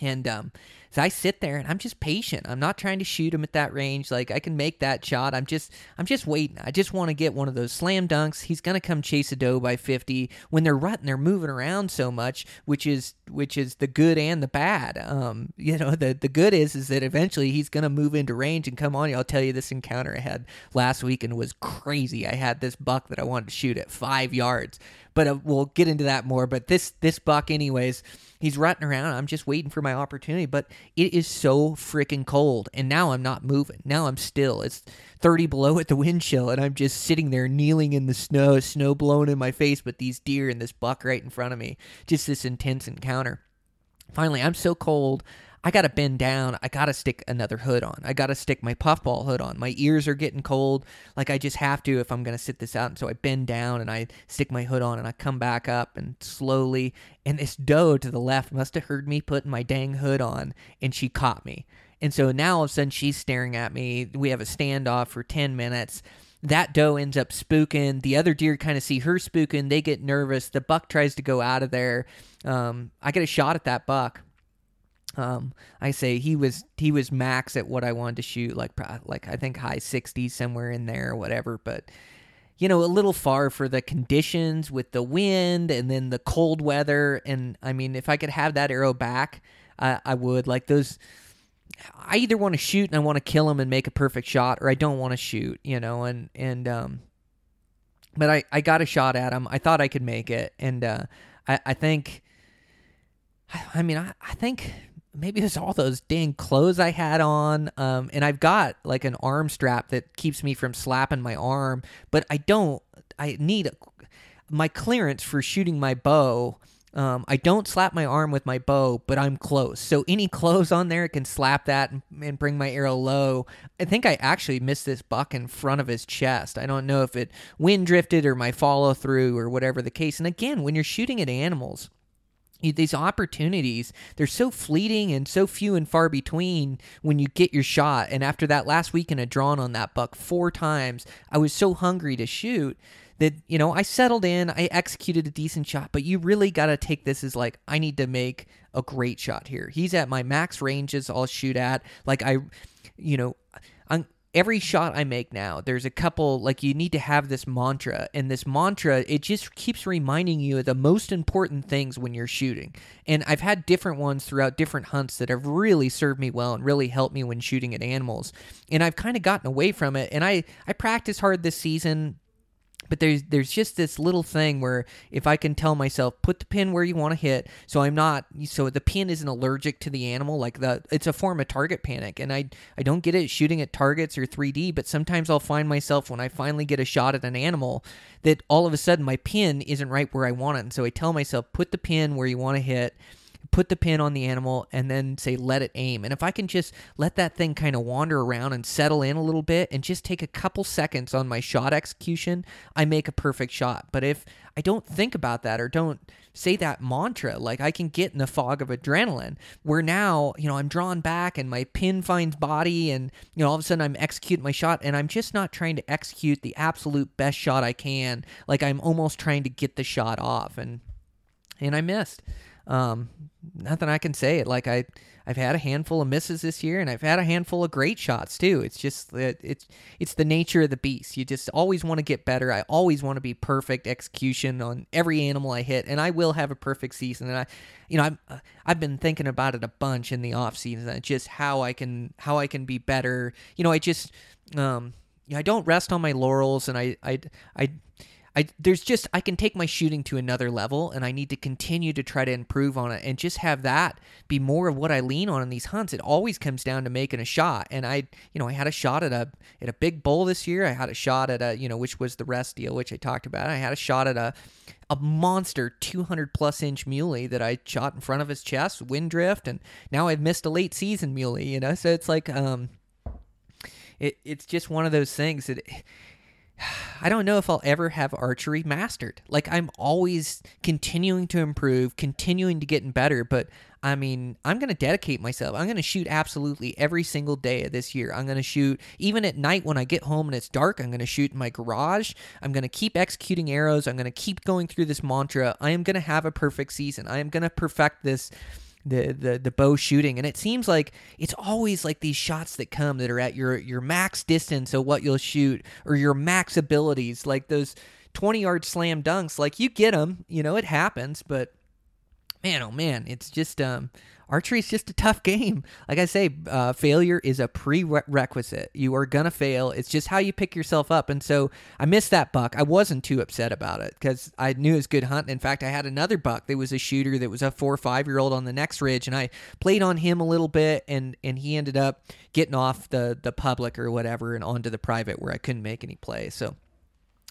And um, so I sit there and I'm just patient. I'm not trying to shoot him at that range. Like I can make that shot. I'm just I'm just waiting. I just want to get one of those slam dunks. He's gonna come chase a doe by 50 when they're rutting. They're moving around so much, which is which is the good and the bad. Um, you know the the good is is that eventually he's gonna move into range and come on. I'll tell you this encounter I had last week and was crazy. I had this buck that I wanted to shoot at five yards, but uh, we'll get into that more. But this this buck anyways he's rutting around. I'm just waiting for my opportunity, but it is so freaking cold. And now I'm not moving. Now I'm still. It's 30 below at the wind chill, and I'm just sitting there kneeling in the snow, snow blowing in my face, but these deer and this buck right in front of me. Just this intense encounter. Finally, I'm so cold. I got to bend down. I got to stick another hood on. I got to stick my puffball hood on. My ears are getting cold. Like I just have to if I'm going to sit this out. And so I bend down and I stick my hood on and I come back up and slowly. And this doe to the left must have heard me putting my dang hood on and she caught me. And so now all of a sudden she's staring at me. We have a standoff for 10 minutes that doe ends up spooking. The other deer kind of see her spooking. They get nervous. The buck tries to go out of there. Um, I get a shot at that buck. Um, I say he was he was max at what I wanted to shoot, like like I think high 60s somewhere in there or whatever. But you know, a little far for the conditions with the wind and then the cold weather. And I mean, if I could have that arrow back, uh, I would. Like those, I either want to shoot and I want to kill him and make a perfect shot, or I don't want to shoot. You know, and and um, but I I got a shot at him. I thought I could make it, and uh, I I think. I mean, I, I think maybe it's all those dang clothes I had on. Um, and I've got like an arm strap that keeps me from slapping my arm, but I don't. I need my clearance for shooting my bow. Um, I don't slap my arm with my bow, but I'm close. So any clothes on there can slap that and, and, bring my arrow low. I think I actually missed this buck in front of his chest. I don't know if it wind drifted or my follow through or whatever the case. And again, when you're shooting at animals, these opportunities they're so fleeting and so few and far between when you get your shot. And after that last weekend of drawn on that buck four times i was so hungry to shoot that you know i settled in i executed a decent shot. But you really got to take this as like i need to make a great shot here. He's at my max ranges i'll shoot at. Like i you know I'm, every shot I make now, there's a couple like you need to have this mantra, and this mantra it just keeps reminding you of the most important things when you're shooting. And I've had different ones throughout different hunts that have really served me well and really helped me when shooting at animals. And I've kind of gotten away from it, and I I practice hard this season but there's there's just this little thing where if I can tell myself put the pin where you want to hit, so I'm not so the pin isn't allergic to the animal. Like the it's a form of target panic, and I I don't get it shooting at targets or 3D, but sometimes I'll find myself when I finally get a shot at an animal that all of a sudden my pin isn't right where I want it, and so I tell myself put the pin where you want to hit put the pin on the animal and then say let it aim. And if i can just let that thing kind of wander around and settle in a little bit and just take a couple seconds on my shot execution i make a perfect shot. But if i don't think about that or don't say that mantra like i can get in the fog of adrenaline where now you know i'm drawn back and my pin finds body and you know all of a sudden i'm executing my shot and i'm just not trying to execute the absolute best shot i can. Like i'm almost trying to get the shot off and and i missed. Um, nothing I can say. Like I, I've had a handful of misses this year, and I've had a handful of great shots too. It's just that it's it's the nature of the beast. You just always want to get better. I always want to be perfect execution on every animal I hit, and I will have a perfect season. And I, you know, I've uh, I've been thinking about it a bunch in the off season, just how I can how I can be better. You know, I just um, you know, I don't rest on my laurels, and I I I I there's just I can take my shooting to another level and I need to continue to try to improve on it and just have that be more of what I lean on in these hunts. It always comes down to making a shot. And I you know, I had a shot at a at a big bull this year. I had a shot at a, you know, which was the rest deal which I talked about. I had a shot at a a monster 200 plus inch muley that I shot in front of his chest, wind drift, and now I've missed a late season muley, you know? So it's like um it, it's just one of those things that I don't know if I'll ever have archery mastered. Like I'm always continuing to improve, continuing to getting better, but I mean, I'm going to dedicate myself. I'm going to shoot absolutely every single day of this year. I'm going to shoot even at night when I get home and it's dark. I'm going to shoot in my garage. I'm going to keep executing arrows. I'm going to keep going through this mantra. I am going to have a perfect season. I am going to perfect this the the the bow shooting. And it seems like it's always like these shots that come that are at your your max distance of what you'll shoot or your max abilities like those 20 yard slam dunks. Like you get them you know it happens but man oh man it's just um archery is just a tough game. Like I say, uh, failure is a prerequisite. You are gonna fail. It's just how you pick yourself up. And so I missed that buck. I wasn't too upset about it because I knew it was good hunting. In fact, I had another buck that was a shooter that was a four or five year old on the next ridge, and I played on him a little bit, and and he ended up getting off the the public or whatever and onto the private where I couldn't make any play. So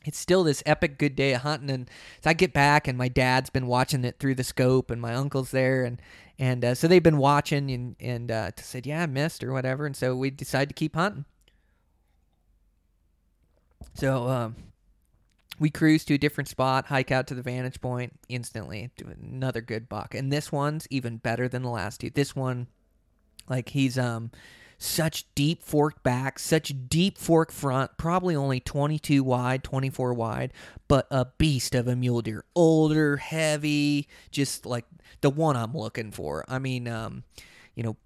it's still this epic good day of hunting and so i get back and my dad's been watching it through the scope and my uncle's there and and uh, so they've been watching and, and uh, said, yeah, I missed or whatever. And so we decided to keep hunting. So um, we cruise to a different spot, hike out to the vantage point instantly. Another good buck. And this one's even better than the last two. This one, like he's um such deep fork back, such deep fork front, probably only 22 wide, 24 wide, but a beast of a mule deer. Older, heavy, just like the one I'm looking for. I mean, um, you know,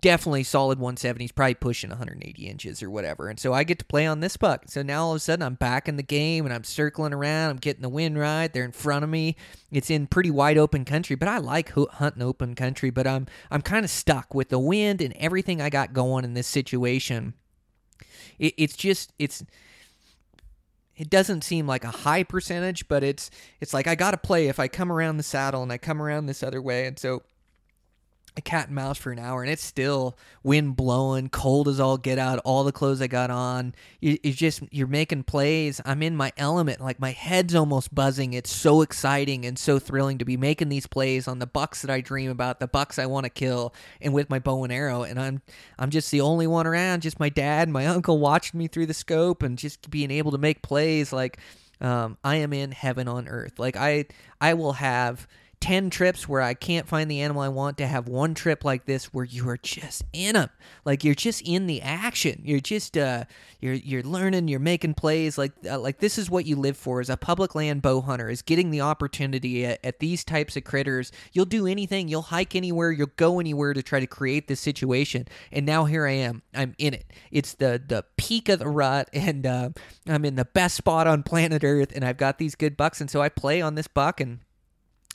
definitely solid 170s, probably pushing 180 inches or whatever. And so I get to play on this buck. So now all of a sudden I'm back in the game and I'm circling around. I'm getting the wind right. They're in front of me. It's in pretty wide open country, but I like hunting open country. But I'm I'm kind of stuck with the wind and everything I got going in this situation. It, it's just it's it doesn't seem like a high percentage, but it's it's like I got to play if I come around the saddle and I come around this other way, and so a cat and mouse for an hour and it's still wind blowing cold as all get out all the clothes i got on. You, it's just you're making plays. I'm in my element like my head's almost buzzing. It's so exciting and so thrilling to be making these plays on the bucks that i dream about the bucks i want to kill and with my bow and arrow and i'm i'm just the only one around just my dad and my uncle watching me through the scope and just being able to make plays like um, i am in heaven on earth. Like i i will have 10 trips where I can't find the animal I want to have one trip like this where you are just in them. Like you're just in the action. You're just uh you're you're learning, you're making plays like uh, like this is what you live for as a public land bow hunter is getting the opportunity at, at these types of critters. You'll do anything, you'll hike anywhere, you'll go anywhere to try to create this situation. And now here I am. I'm in it. It's the the peak of the rut and uh, I'm in the best spot on planet Earth and I've got these good bucks and so I play on this buck and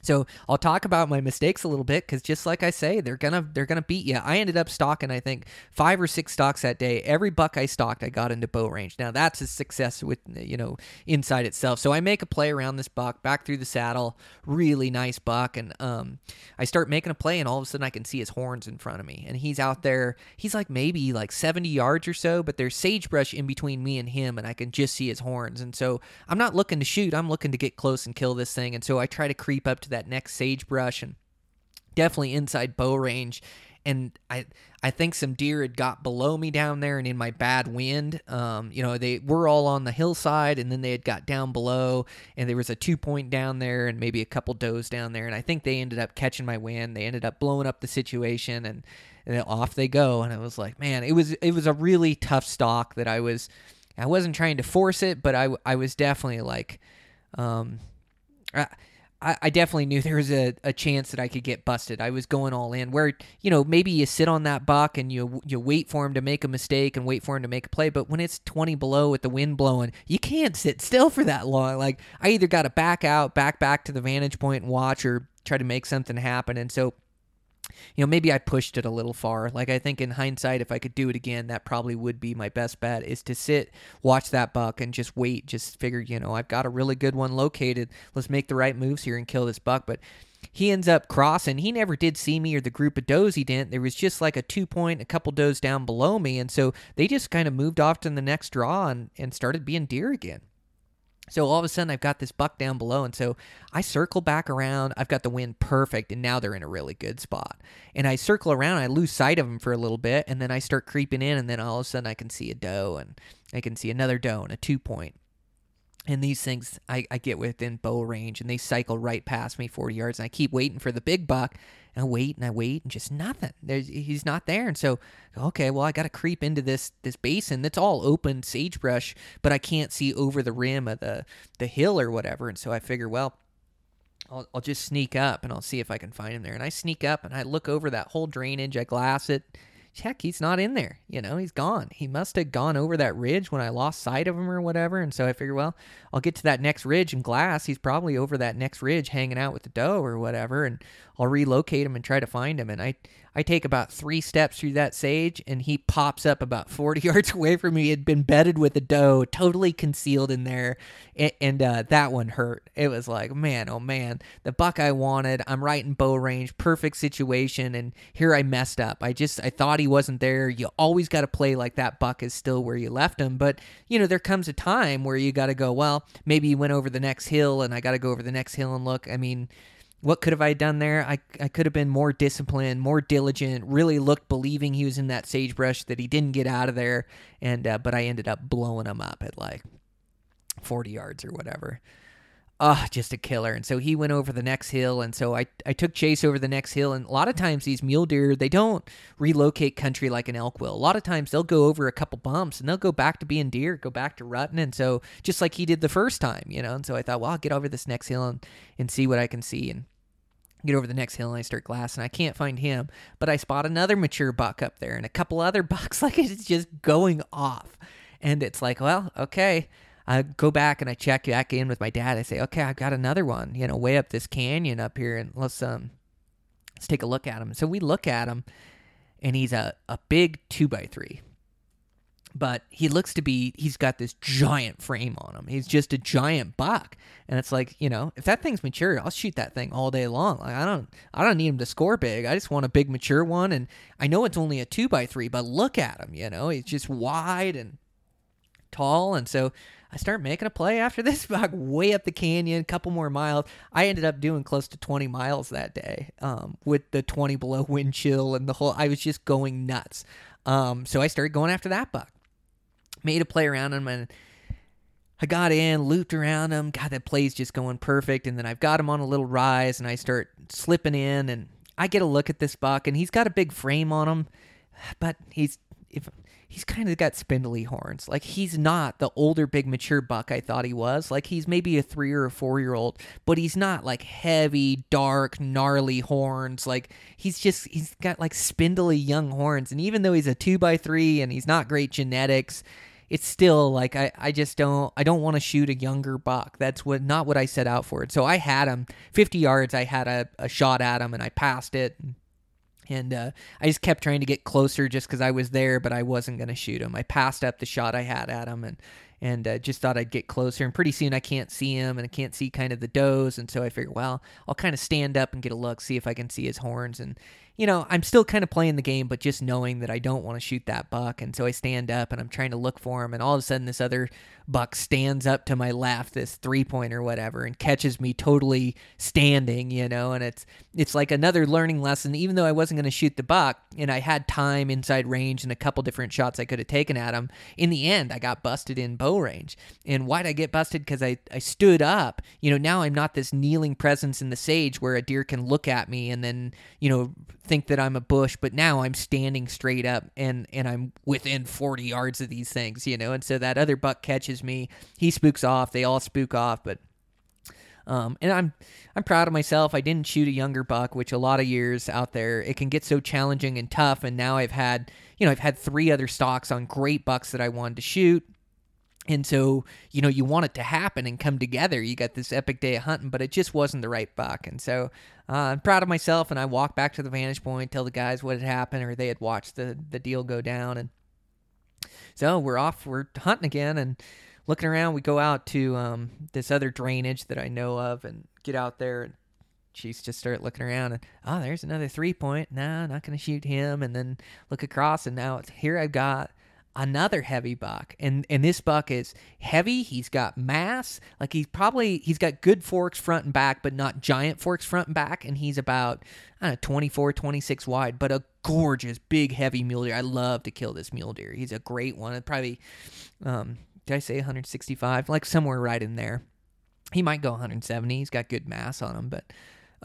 so I'll talk about my mistakes a little bit because just like I say, they're gonna they're gonna beat you. I ended up stalking I think five or six stocks that day. Every buck I stalked, I got into bow range. Now that's a success with you know inside itself. So I make a play around this buck, back through the saddle, really nice buck, and um, I start making a play, and all of a sudden I can see his horns in front of me, and he's out there. He's like maybe like 70 yards or so, but there's sagebrush in between me and him, and I can just see his horns. And so I'm not looking to shoot. I'm looking to get close and kill this thing. And so I try to creep up to next sagebrush and definitely inside bow range. And I I think some deer had got below me down there and in my bad wind. Um, you know, they were all on the hillside and then they had got down below and there was a two point down there and maybe a couple does down there. And I think they ended up catching my wind. They ended up blowing up the situation and, and off they go. And I was like, man, it was it was a really tough stalk that I was I wasn't trying to force it, but I I was definitely like um I, I, I definitely knew there was a, a chance that I could get busted. I was going all in. Where you know maybe you sit on that buck and you you wait for him to make a mistake and wait for him to make a play. But when it's 20 below with the wind blowing, you can't sit still for that long. Like I either got to back out, back back to the vantage point and watch, or try to make something happen. And so you know, maybe I pushed it a little far. Like I think in hindsight, if I could do it again, that probably would be my best bet is to sit, watch that buck and just wait, just figure, you know, I've got a really good one located. Let's make the right moves here and kill this buck. But he ends up crossing. He never did see me or the group of does he didn't. There was just like a two point, a couple does down below me. And so they just kind of moved off to the next draw and, and started being deer again. So all of a sudden, I've got this buck down below, and so I circle back around. I've got the wind perfect, and now they're in a really good spot. And I circle around, I lose sight of them for a little bit, and then I start creeping in, and then all of a sudden, I can see a doe, and I can see another doe, and a two point. And these things, I, I get within bow range, and they cycle right past me 40 yards, and I keep waiting for the big buck, and I wait and I wait and just nothing. There's, he's not there, and so okay, well I got to creep into this this basin that's all open sagebrush, but I can't see over the rim of the the hill or whatever, and so I figure, well, I'll, I'll just sneak up and I'll see if I can find him there. And I sneak up and I look over that whole drainage, I glass it, heck, he's not in there. You know, he's gone. He must have gone over that ridge when I lost sight of him or whatever. And so I figure, well, I'll get to that next ridge and glass. He's probably over that next ridge hanging out with the doe or whatever. And I'll relocate him and try to find him. And I, I take about three steps through that sage, and he pops up about 40 yards away from me. He had been bedded with a doe, totally concealed in there. And, and uh, that one hurt. It was like, man, oh man, the buck I wanted. I'm right in bow range, perfect situation. And here I messed up. I just, I thought he wasn't there. You always got to play like that buck is still where you left him. But, you know, there comes a time where you got to go, well, maybe he went over the next hill, and I got to go over the next hill and look. I mean, what could have I done there? I, I could have been more disciplined, more diligent, really looked believing he was in that sagebrush that he didn't get out of there. And, uh, but I ended up blowing him up at like 40 yards or whatever. Ah, just a killer. And so he went over the next hill. And so I, I took Chase over the next hill. And a lot of times these mule deer, they don't relocate country like an elk will. A lot of times they'll go over a couple bumps and they'll go back to being deer, go back to rutting. And so just like he did the first time, you know. And so I thought, well, I'll get over this next hill and, and see what I can see. And get over the next hill and I start glassing. I can't find him, but I spot another mature buck up there and a couple other bucks. Like it's just going off. And it's like, well, okay. I go back and I check back in with my dad. I say, okay, I've got another one, you know, way up this canyon up here, and let's um, let's take a look at him. So we look at him, and he's a a big two by three, but he looks to be he's got this giant frame on him. He's just a giant buck. And it's like, you know, if that thing's mature, I'll shoot that thing all day long. Like I don't I don't need him to score big. I just want a big mature one and I know it's only a two by three, but look at him, you know, he's just wide and tall and so I start making a play after this buck way up the canyon, a couple more miles. I ended up doing close to 20 miles that day um, with the 20 below wind chill and the whole. I was just going nuts. Um, so I started going after that buck made a play around him and I got in, looped around him. God, that play's just going perfect. And then I've got him on a little rise and I start slipping in and I get a look at this buck and he's got a big frame on him, but he's if he's kind of got spindly horns. Like he's not the older big mature buck I thought he was. Like he's maybe a 3 or a 4 year old, but he's not like heavy, dark, gnarly horns. Like he's just he's got like spindly young horns and even though he's a 2 by 3 and he's not great genetics, it's still like I, I just don't I don't want to shoot a younger buck. That's what not what I set out for. So I had him 50 yards. I had a, a shot at him and I passed it. And uh, I just kept trying to get closer just because I was there, but I wasn't going to shoot him. I passed up the shot I had at him and and uh, just thought I'd get closer. And pretty soon I can't see him and I can't see kind of the does. And so I figured, well, I'll kind of stand up and get a look, see if I can see his horns. And you know, I'm still kind of playing the game, but just knowing that I don't want to shoot that buck. And so I stand up and I'm trying to look for him. And all of a sudden, this other buck stands up to my left, this three point or whatever, and catches me totally standing, you know. And it's it's like another learning lesson. Even though I wasn't going to shoot the buck and I had time inside range and a couple different shots I could have taken at him, in the end, I got busted in bow range. And why'd I get busted? Because I, I stood up. You know, now I'm not this kneeling presence in the sage where a deer can look at me and then, you know, think that I'm a bush, but now I'm standing straight up and and I'm within 40 yards of these things, you know. And so that other buck catches me. He spooks off. They all spook off, but Um, and I'm I'm proud of myself. I didn't shoot a younger buck, which a lot of years out there it can get so challenging and tough. And now I've had you know I've had three other stocks on great bucks that I wanted to shoot. And so, you know, you want it to happen and come together. You got this epic day of hunting, but it just wasn't the right buck. And so uh, I'm proud of myself. And I walk back to the vantage point, tell the guys what had happened, or they had watched the, the deal go down. And so we're off, we're hunting again and looking around. We go out to um, this other drainage that I know of and get out there. And she's just start looking around and, oh, there's another three point. Nah, not to shoot him. And then look across. And now it's here I've got another heavy buck. And and this buck is heavy. He's got mass. Like he's probably he's got good forks front and back but not giant forks front and back. And he's about I don't know, 24 26 wide but a gorgeous big heavy mule deer. I love to kill this mule deer. He's a great one. It probably um did i say 165 like somewhere right in there. He might go 170 he's got good mass on him but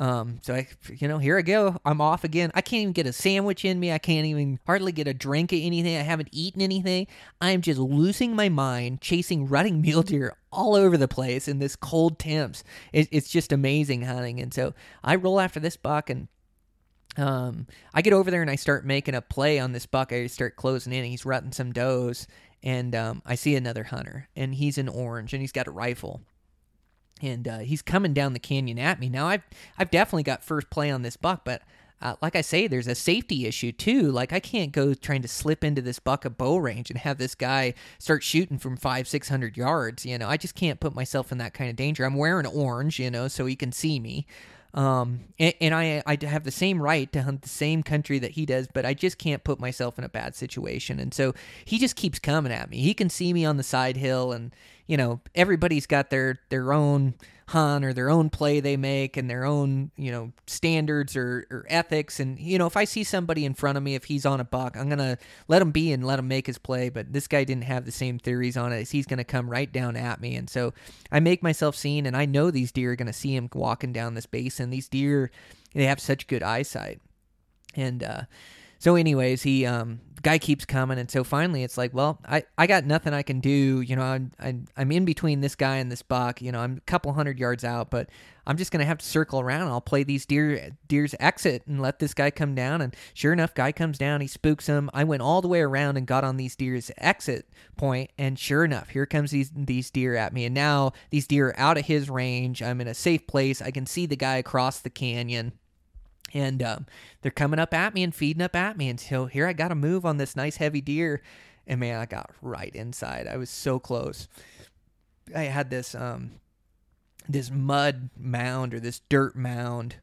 um, so I, you know, here I go. I'm off again. I can't even get a sandwich in me. I can't even hardly get a drink of anything. I haven't eaten anything. I'm just losing my mind, chasing rutting mule deer all over the place in this cold temps. It, it's just amazing hunting. And so I roll after this buck and um, I get over there and I start making a play on this buck. I start closing in. He's rutting some does, and um, I see another hunter, and he's in orange, and he's got a rifle and uh, he's coming down the canyon at me. Now I've I've definitely got first play on this buck, but uh, like I say, there's a safety issue too. Like I can't go trying to slip into this buck of bow range and have this guy start shooting from five six hundred yards. You know, I just can't put myself in that kind of danger. I'm wearing orange, you know, so he can see me. Um, and, and, I I have the same right to hunt the same country that he does, but I just can't put myself in a bad situation. And so he just keeps coming at me. He can see me on the side hill, and you know everybody's got their their own hunt or their own play they make and their own you know standards or, or ethics. And you know if i see somebody in front of me if he's on a buck i'm gonna let him be and let him make his play. But this guy didn't have the same theories on it. He's gonna come right down at me. And so i make myself seen and i know these deer are gonna see him walking down this basin. These deer they have such good eyesight. And uh so anyways he um guy keeps coming and so finally it's like well i i got nothing i can do you know i'm i'm, I'm in between this guy and this buck you know i'm a couple hundred yards out but i'm just gonna have to circle around. I'll play these deer deer's exit and let this guy come down and sure enough guy comes down he spooks him. I went all the way around and got on these deer's exit point and sure enough here comes these these deer at me. And now these deer are out of his range. I'm in a safe place. I can see the guy across the canyon and um, they're coming up at me and feeding up at me. until here I got to move on this nice heavy deer. And man, I got right inside. I was so close. I had this um, this mud mound or this dirt mound.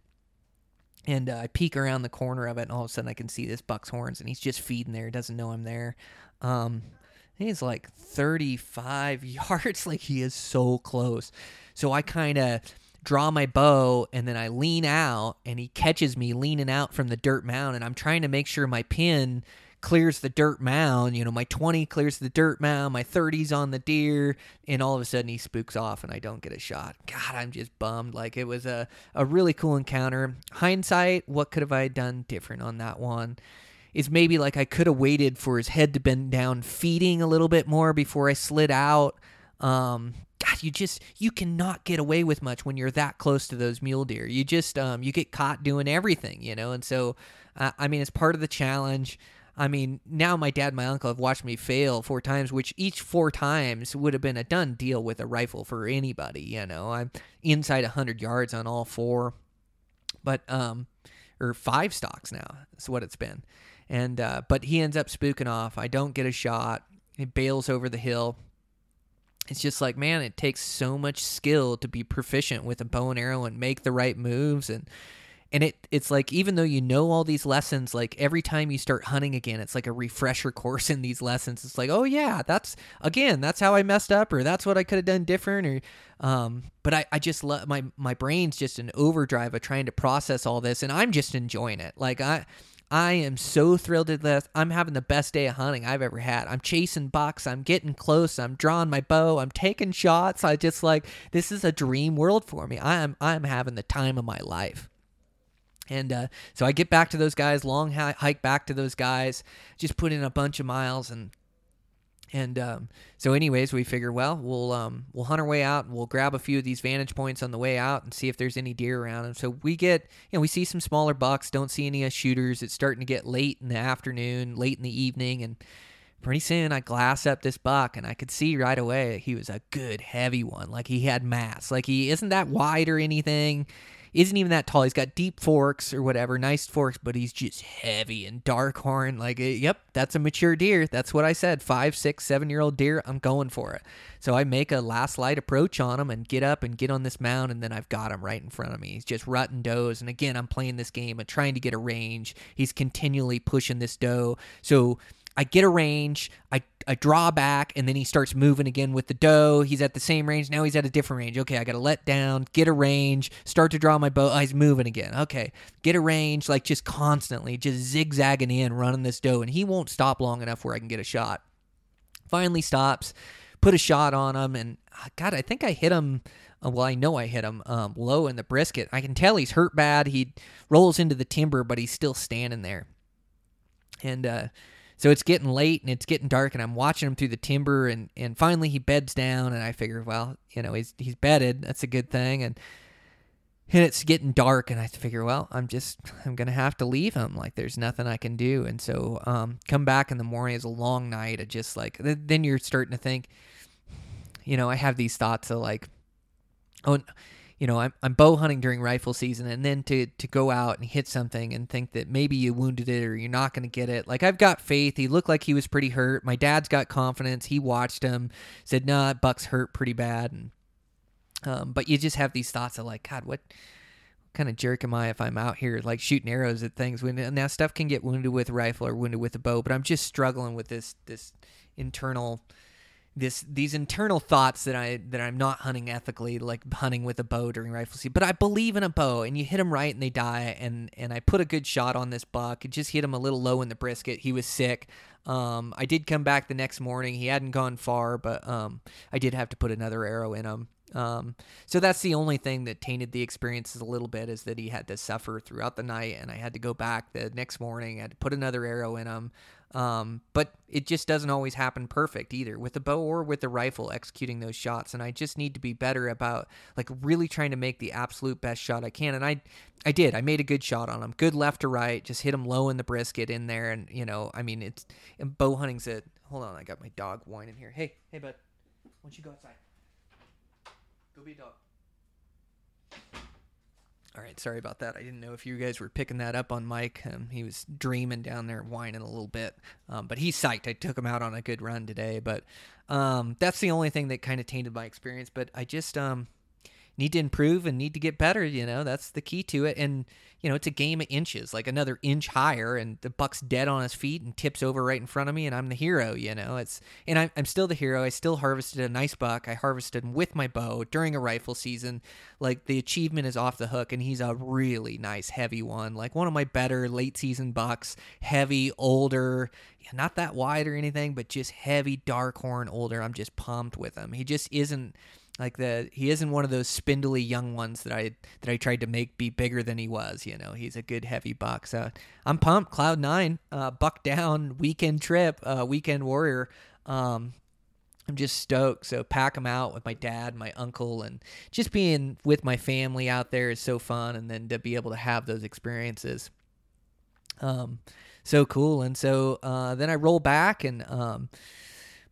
And uh, I peek around the corner of it, and all of a sudden I can see this buck's horns, and he's just feeding there. Doesn't know I'm there. Um, he's like 35 yards. Like he is so close. So I kind of draw my bow and then I lean out and he catches me leaning out from the dirt mound and I'm trying to make sure my pin clears the dirt mound. You know, my 20 clears the dirt mound, my 30's on the deer, and all of a sudden he spooks off and I don't get a shot. God, I'm just bummed. Like it was a, a really cool encounter. Hindsight, what could have I done different on that one? Is maybe like I could have waited for his head to bend down, feeding a little bit more before I slid out. Um, you just you cannot get away with much when you're that close to those mule deer. You just um you get caught doing everything, you know. And so, uh, I mean, it's part of the challenge. I mean, now my dad and my uncle have watched me fail four times, which each four times would have been a done deal with a rifle for anybody. You know, I'm inside hundred yards on all four, but um, or five stocks now. That's what it's been. And uh, but he ends up spooking off. I don't get a shot. He bails over the hill it's just like man it takes so much skill to be proficient with a bow and arrow and make the right moves. And and it it's like even though you know all these lessons like every time you start hunting again it's like a refresher course in these lessons. It's like oh yeah that's again that's how i messed up or that's what i could have done different or um but i i just love my my brain's just an overdrive of trying to process all this and i'm just enjoying it. Like i I am so thrilled at this. I'm having the best day of hunting I've ever had. I'm chasing bucks. I'm getting close. I'm drawing my bow. I'm taking shots. I just like this is a dream world for me. I am I'm having the time of my life. And uh, so I get back to those guys, long hike back to those guys, just put in a bunch of miles, and And um, so, anyways, we figure, well, we'll um, we'll hunt our way out and we'll grab a few of these vantage points on the way out and see if there's any deer around. And so we get, you know, we see some smaller bucks, don't see any uh, shooters. It's starting to get late in the afternoon, late in the evening, and pretty soon I glass up this buck and I could see right away he was a good heavy one. Like he had mass. Like he isn't that wide or anything isn't even that tall. He's got deep forks or whatever, nice forks, but he's just heavy and dark horn. Like, eh, yep, that's a mature deer. That's what I said. Five, six, seven year old deer. I'm going for it. So I make a last light approach on him and get up and get on this mound, and then I've got him right in front of me. He's just rutting does. And again, I'm playing this game and trying to get a range. He's continually pushing this doe. So I get a range, I, I draw back, and then he starts moving again with the doe. He's at the same range. Now he's at a different range. Okay, I got to let down, get a range, start to draw my bow. Oh, he's moving again. Okay, get a range, like just constantly, just zigzagging in, running this doe, and he won't stop long enough where I can get a shot. Finally stops, put a shot on him, and ah, God, I think I hit him. Uh, well, I know I hit him um, low in the brisket. I can tell he's hurt bad. He rolls into the timber, but he's still standing there. And, uh, so it's getting late and it's getting dark, and I'm watching him through the timber, and, and finally he beds down, and I figure, well, you know, he's he's bedded. That's a good thing, and and it's getting dark, and I figure, well, I'm just I'm gonna have to leave him. Like there's nothing I can do, and so um, come back in the morning is a long night. Of just like then you're starting to think, you know, I have these thoughts of like, oh you know, I'm, I'm bow hunting during rifle season, and then to, to go out and hit something and think that maybe you wounded it or you're not going to get it. Like, I've got faith. He looked like he was pretty hurt. My dad's got confidence. He watched him, said, nah, Buck's hurt pretty bad. And, um, but you just have these thoughts of, like, God, what kind of jerk am I if I'm out here, like, shooting arrows at things? When Now, stuff can get wounded with rifle or wounded with a bow, but I'm just struggling with this, this internal this these internal thoughts that I that I'm not hunting ethically, like hunting with a bow during rifle season. But I believe in a bow, and you hit them right and they die. And and I put a good shot on this buck. It just hit him a little low in the brisket. He was sick. Um, I did come back the next morning. He hadn't gone far, but um, I did have to put another arrow in him. Um, so that's the only thing that tainted the experiences a little bit is that he had to suffer throughout the night, and I had to go back the next morning. To put another arrow in him. Um, but it just doesn't always happen perfect either with the bow or with the rifle executing those shots. And I just need to be better about like really trying to make the absolute best shot I can. And I, I did. I made a good shot on him. Good left to right. Just hit him low in the brisket in there. And you know, I mean, it's and bow hunting's a. Hold on, I got my dog whining here. Hey, hey, bud, why don't you go outside? Go be a dog. All right, sorry about that. I didn't know if you guys were picking that up on mic. Um, he was dreaming down there, whining a little bit, um, but he's psyched. I took him out on a good run today, but um, that's the only thing that kind of tainted my experience. But I just um, need to improve and need to get better. You know, that's the key to it. And you know, it's a game of inches, like another inch higher, and the buck's dead on his feet and tips over right in front of me, and I'm the hero. You know, it's and I'm, I'm still the hero. I still harvested a nice buck. I harvested him with my bow during a rifle season. Like the achievement is off the hook, and he's a really nice heavy one, like one of my better late season bucks. Heavy, older, not that wide or anything, but just heavy, dark horn, older. I'm just pumped with him. He just isn't like the he isn't one of those spindly young ones that I that I tried to make be bigger than he was. You know, he's a good heavy buck. So I'm pumped. Cloud nine, uh, buck down weekend trip, uh, weekend warrior. Um, I'm just stoked. So pack them out with my dad, my uncle, and just being with my family out there is so fun. And then to be able to have those experiences, um, so cool. And so uh, then I roll back and um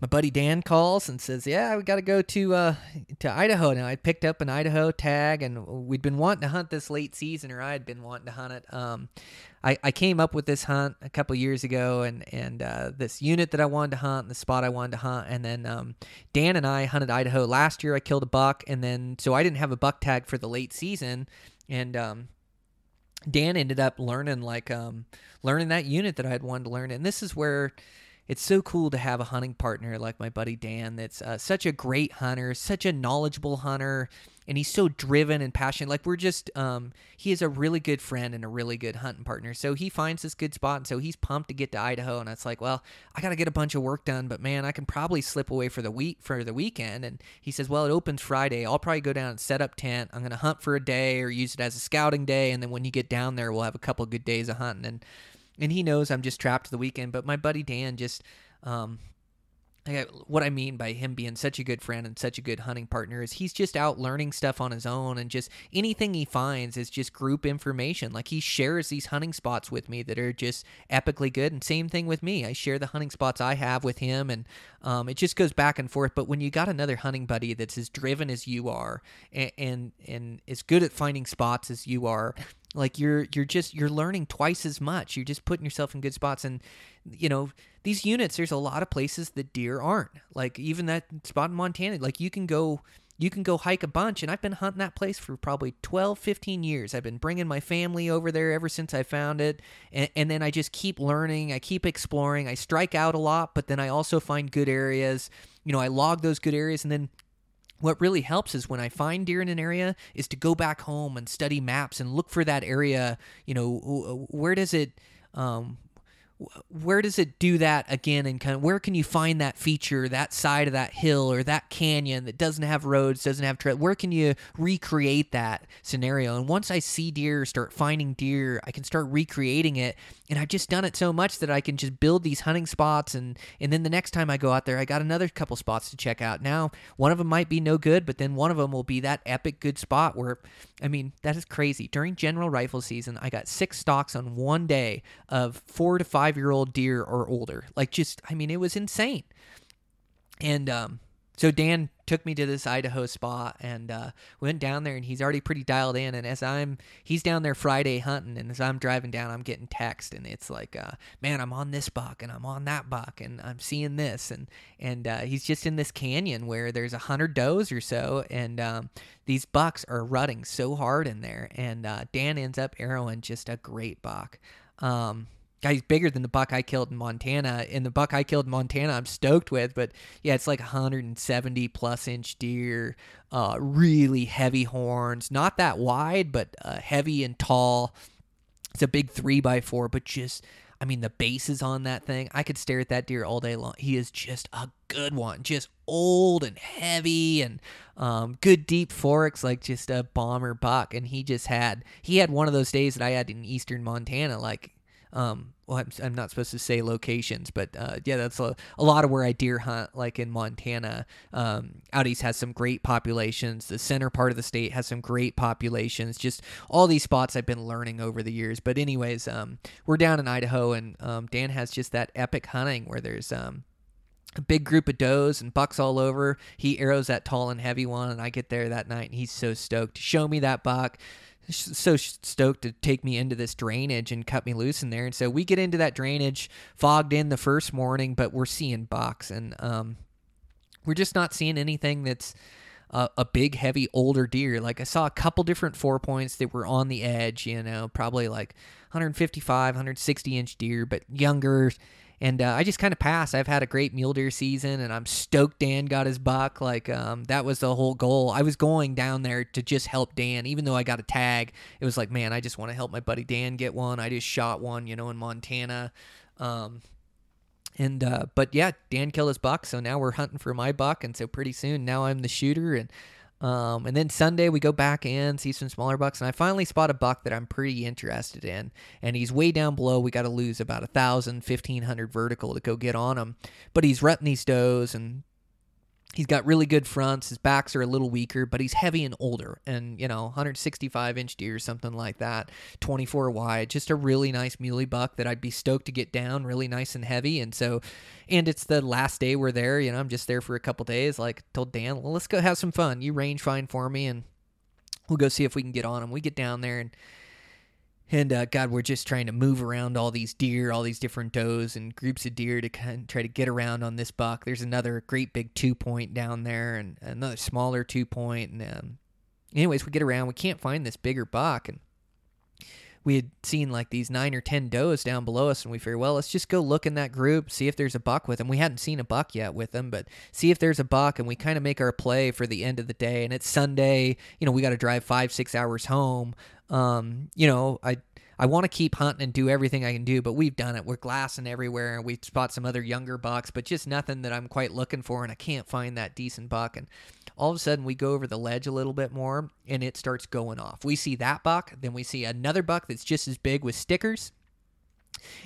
my buddy Dan calls and says, "Yeah, we got to go to uh, to Idaho now." I picked up an Idaho tag, and we'd been wanting to hunt this late season, or I had been wanting to hunt it. Um, I, I came up with this hunt a couple years ago, and and uh, this unit that I wanted to hunt, and the spot I wanted to hunt, and then um, Dan and I hunted Idaho last year. I killed a buck, and then so I didn't have a buck tag for the late season, and um, Dan ended up learning like um, learning that unit that I had wanted to learn, and this is where it's so cool to have a hunting partner like my buddy Dan that's uh, such a great hunter, such a knowledgeable hunter, and he's so driven and passionate. Like we're just, um, he is a really good friend and a really good hunting partner. So he finds this good spot, and so he's pumped to get to Idaho. And it's like, well, I got to get a bunch of work done, but man, I can probably slip away for the week for the weekend. And he says, well, it opens Friday. I'll probably go down and set up tent. I'm gonna hunt for a day or use it as a scouting day, and then when you get down there, we'll have a couple good days of hunting and and he knows I'm just trapped the weekend. But my buddy Dan just, um, what I mean by him being such a good friend and such a good hunting partner is he's just out learning stuff on his own and just anything he finds is just group information. Like he shares these hunting spots with me that are just epically good. And same thing with me. I share the hunting spots I have with him and um, it just goes back and forth. But when you got another hunting buddy that's as driven as you are and, and, and as good at finding spots as you are, like you're you're just you're learning twice as much. You're just putting yourself in good spots and you know, these units there's a lot of places that deer aren't. Like even that spot in Montana, like you can go you can go hike a bunch and I've been hunting that place for probably 12 15 years. I've been bringing my family over there ever since I found it and, and then I just keep learning, I keep exploring. I strike out a lot, but then I also find good areas. You know, I log those good areas and then what really helps is when I find deer in an area is to go back home and study maps and look for that area. You know, where does it, um, where does it do that again? And kind of where can you find that feature that side of that hill or that canyon that doesn't have roads doesn't have trail? Where can you recreate that scenario? And once i see deer start finding deer i can start recreating it. And i've just done it so much that i can just build these hunting spots. And and then the next time i go out there i got another couple spots to check out. Now one of them might be no good but then one of them will be that epic good spot where i mean that is crazy. During general rifle season i got six stalks on one day of four to five five year old deer or older. Like just, I mean, it was insane. And um, so Dan took me to this Idaho spot and uh, went down there and he's already pretty dialed in and as I'm he's down there Friday hunting and as I'm driving down I'm getting text and it's like uh, man I'm on this buck and I'm on that buck and I'm seeing this and and uh, he's just in this canyon where there's a hundred does or so and um, these bucks are rutting so hard in there and uh, Dan ends up arrowing just a great buck um, guy's bigger than the buck I killed in Montana. And the buck I killed in Montana, I'm stoked with. But yeah, it's like 170 plus inch deer, uh, really heavy horns, not that wide, but uh, heavy and tall. It's a big three by four, but just. I mean, the bases on that thing. I could stare at that deer all day long. He is just a good one, just old and heavy and um, good deep forks, like just a bomber buck. And he just had he had one of those days that I had in eastern Montana. Like um, well, I'm, I'm, not supposed to say locations, but uh, yeah, that's a, a, lot of where I deer hunt, like in Montana. Um, out east has some great populations. The center part of the state has some great populations. Just all these spots I've been learning over the years. But anyways, um, we're down in Idaho, and um, Dan has just that epic hunting where there's um, a big group of does and bucks all over. He arrows that tall and heavy one, and I get there that night, and he's so stoked to show me that buck so stoked to take me into this drainage and cut me loose in there. And so we get into that drainage, fogged in the first morning, but we're seeing bucks, and um, we're just not seeing anything that's a, a, big, heavy, older deer. Like I saw a couple different four points that were on the edge, you know, probably like 155, 160 inch deer, but younger and uh, I just kind of passed. I've had a great mule deer season, and I'm stoked Dan got his buck. Like um, that was the whole goal. I was going down there to just help Dan, even though I got a tag. It was like, man, I just want to help my buddy Dan get one. I just shot one, you know, in Montana. Um, and uh, but yeah, Dan killed his buck, so now we're hunting for my buck, and so pretty soon now I'm the shooter, and um, and then Sunday we go back in, see some smaller bucks, and I finally spot a buck that I'm pretty interested in. And he's way down below. We got to lose about a thousand, fifteen hundred vertical to go get on him. But he's rutting these does and He's got really good fronts. His backs are a little weaker, but he's heavy and older. And, you know, 165 inch deer, something like that, 24 wide. Just a really nice muley buck that I'd be stoked to get down, really nice and heavy. And so, and it's the last day we're there. You know, I'm just there for a couple days. Like, told Dan, well, let's go have some fun. You range find for me, and we'll go see if we can get on him. We get down there and and uh, God, we're just trying to move around all these deer, all these different does and groups of deer to kind of try to get around on this buck. There's another great big two point down there, and another smaller two point. And um, anyways, we get around. We can't find this bigger buck, and we had seen like these nine or ten does down below us, and we figured, well, let's just go look in that group, see if there's a buck with them. We hadn't seen a buck yet with them, but see if there's a buck, and we kind of make our play for the end of the day. And it's Sunday, you know, we got to drive five, six hours home. Um, you know, I I want to keep hunting and do everything I can do, but we've done it. We're glassing everywhere, and we spot some other younger bucks, but just nothing that I'm quite looking for, and I can't find that decent buck. And all of a sudden, we go over the ledge a little bit more, and it starts going off. We see that buck, then we see another buck that's just as big with stickers,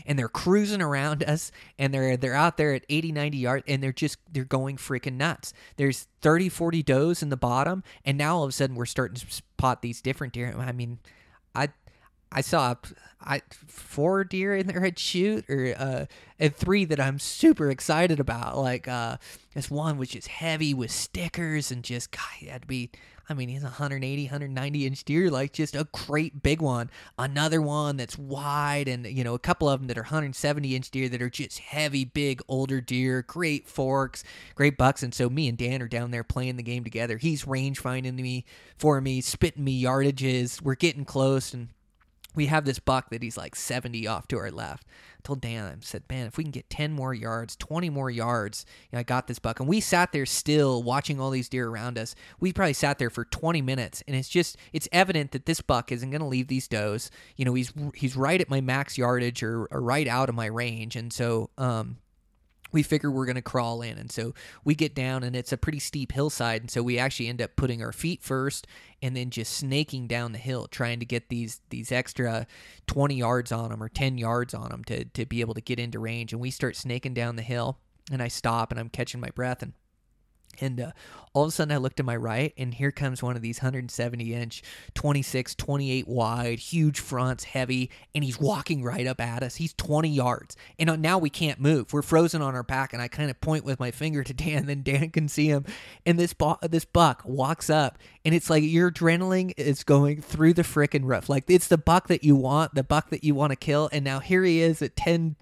and they're cruising around us and they're they're out there at 80 90 yards and they're just they're going freaking nuts there's 30 40 does in the bottom and now all of a sudden we're starting to spot these different deer i mean i I saw I four deer in there at shoot or uh and three that I'm super excited about. Like uh this one was just heavy with stickers and just God, had to be I mean he's 180, 190 inch deer, like just a great big one. Another one that's wide and you know, a couple of them that are 170 inch deer that are just heavy, big, older deer, great forks, great bucks. And so me and Dan are down there playing the game together. He's range finding me for me, spitting me yardages. We're getting close and we have this buck that he's like 70 off to our left. I told Dan, I said, man, if we can get 10 more yards, 20 more yards, you know, I got this buck. And we sat there still watching all these deer around us. We probably sat there for 20 minutes. And it's just, it's evident that this buck isn't going to leave these does. You know, he's, he's right at my max yardage or, or right out of my range. And so, um, we figure we're going to crawl in. And so we get down, and it's a pretty steep hillside. And so we actually end up putting our feet first and then just snaking down the hill, trying to get these these extra 20 yards on them or 10 yards on them to, to be able to get into range. And we start snaking down the hill, and I stop and I'm catching my breath. And and uh, all of a sudden, I look to my right, and here comes one of these 170 inch, 26, 28 wide, huge fronts, heavy, and he's walking right up at us. He's 20 yards. And uh, now we can't move. We're frozen on our back, and I kind of point with my finger to Dan, then Dan can see him. And this, this buck walks up, and it's like your adrenaline is going through the freaking roof. Like, it's the buck that you want, the buck that you want to kill. And now here he is at 10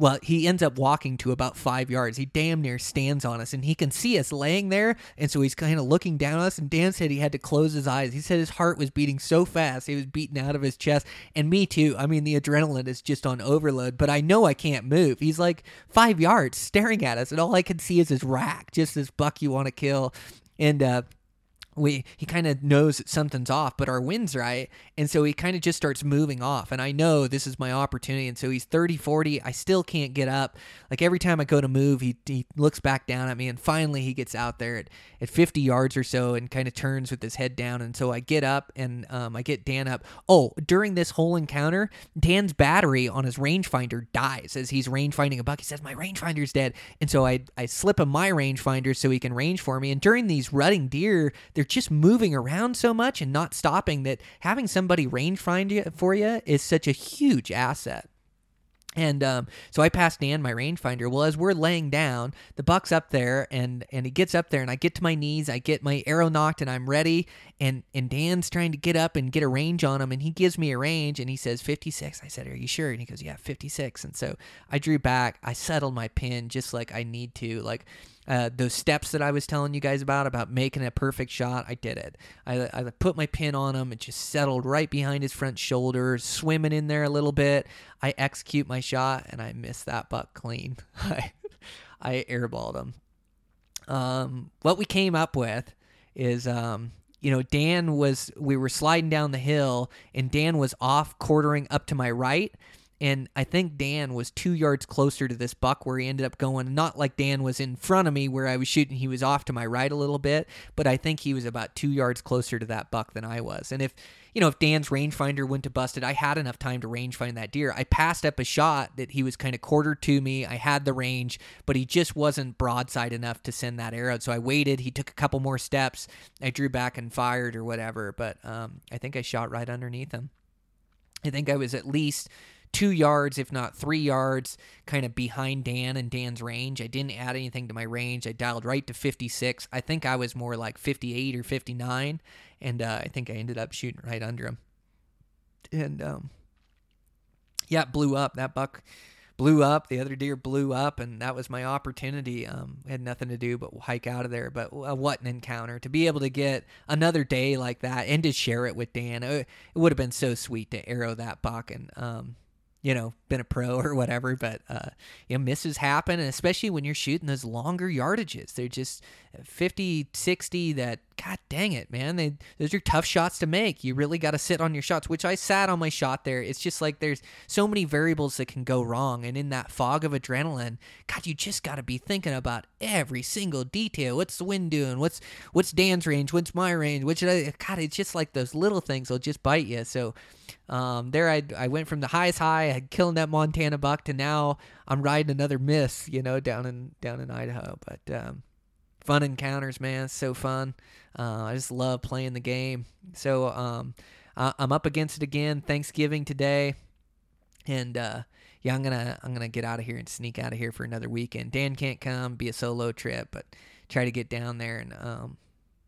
well, he ends up walking to about five yards. He damn near stands on us, and he can see us laying there. And so he's kind of looking down at us. And Dan said he had to close his eyes. He said his heart was beating so fast, he was beating out of his chest. And me too. I mean, the adrenaline is just on overload, but I know I can't move. He's like five yards staring at us, and all I can see is his rack, just this buck you want to kill. And uh, we he kind of knows that something's off, but our wind's right. And so he kind of just starts moving off. And I know this is my opportunity. And so he's 30, 40. I still can't get up. Like every time I go to move, he, he looks back down at me. And finally he gets out there at, at 50 yards or so and kind of turns with his head down. And so I get up and um, I get Dan up. Oh, during this whole encounter, Dan's battery on his rangefinder dies as he's rangefinding a buck. He says, My rangefinder's dead. And so I, I slip him my rangefinder so he can range for me. And during these rutting deer, they're just moving around so much and not stopping that having somebody range find you for you is such a huge asset. And um, so I passed Dan my rangefinder. Well, as we're laying down, the buck's up there, and and he gets up there, and I get to my knees, I get my arrow nocked, and I'm ready. And and Dan's trying to get up and get a range on him, and he gives me a range, and he says 56. I said, "Are you sure?" And he goes, "Yeah, 56." And so I drew back. I settled my pin just like I need to, like uh, those steps that I was telling you guys about, about making a perfect shot, I did it. I, I put my pin on him. It just settled right behind his front shoulder, swimming in there a little bit. I execute my shot, and I miss that buck clean. I, I airballed him. Um, what we came up with is um, you know, Dan was, we were sliding down the hill and Dan was off quartering up to my right and I think Dan was two yards closer to this buck where he ended up going. Not like Dan was in front of me where I was shooting; he was off to my right a little bit. But I think he was about two yards closer to that buck than I was. And if you know, if Dan's rangefinder went to busted, I had enough time to range find that deer. I passed up a shot that he was kind of quartered to me. I had the range, but he just wasn't broadside enough to send that arrow. So I waited. He took a couple more steps. I drew back and fired or whatever. But um, I think I shot right underneath him. I think I was at least two yards, if not three yards, kind of behind Dan and Dan's range. I didn't add anything to my range. I dialed right to 56. I think I was more like 58 or 59, and uh, I think I ended up shooting right under him. And um, yeah, it blew up. That buck blew up. The other deer blew up, and that was my opportunity. Um, had nothing to do but hike out of there. But uh, what an encounter to be able to get another day like that and to share it with Dan. It, it would have been so sweet to arrow that buck, and um, you know, been a pro or whatever, but uh, you know, misses happen, and especially when you're shooting those longer yardages. They're just 50, 60 that god dang it, man. They those are tough shots to make. You really got to sit on your shots, which I sat on my shot there. It's just like there's so many variables that can go wrong and in that fog of adrenaline, god, you just got to be thinking about every single detail. What's the wind doing? What's what's Dan's range? What's my range? Which I god, it's just like those little things will just bite you. So um, there I, I went from the highest high, I killed that Montana buck to now I'm riding another miss, you know, down in down in Idaho. But um, fun encounters, man. So fun. Uh, I just love playing the game. So um, I, I'm up against it again. Thanksgiving today, and uh, yeah, I'm gonna I'm gonna get out of here and sneak out of here for another weekend. Dan can't come, be a solo trip, but try to get down there and um,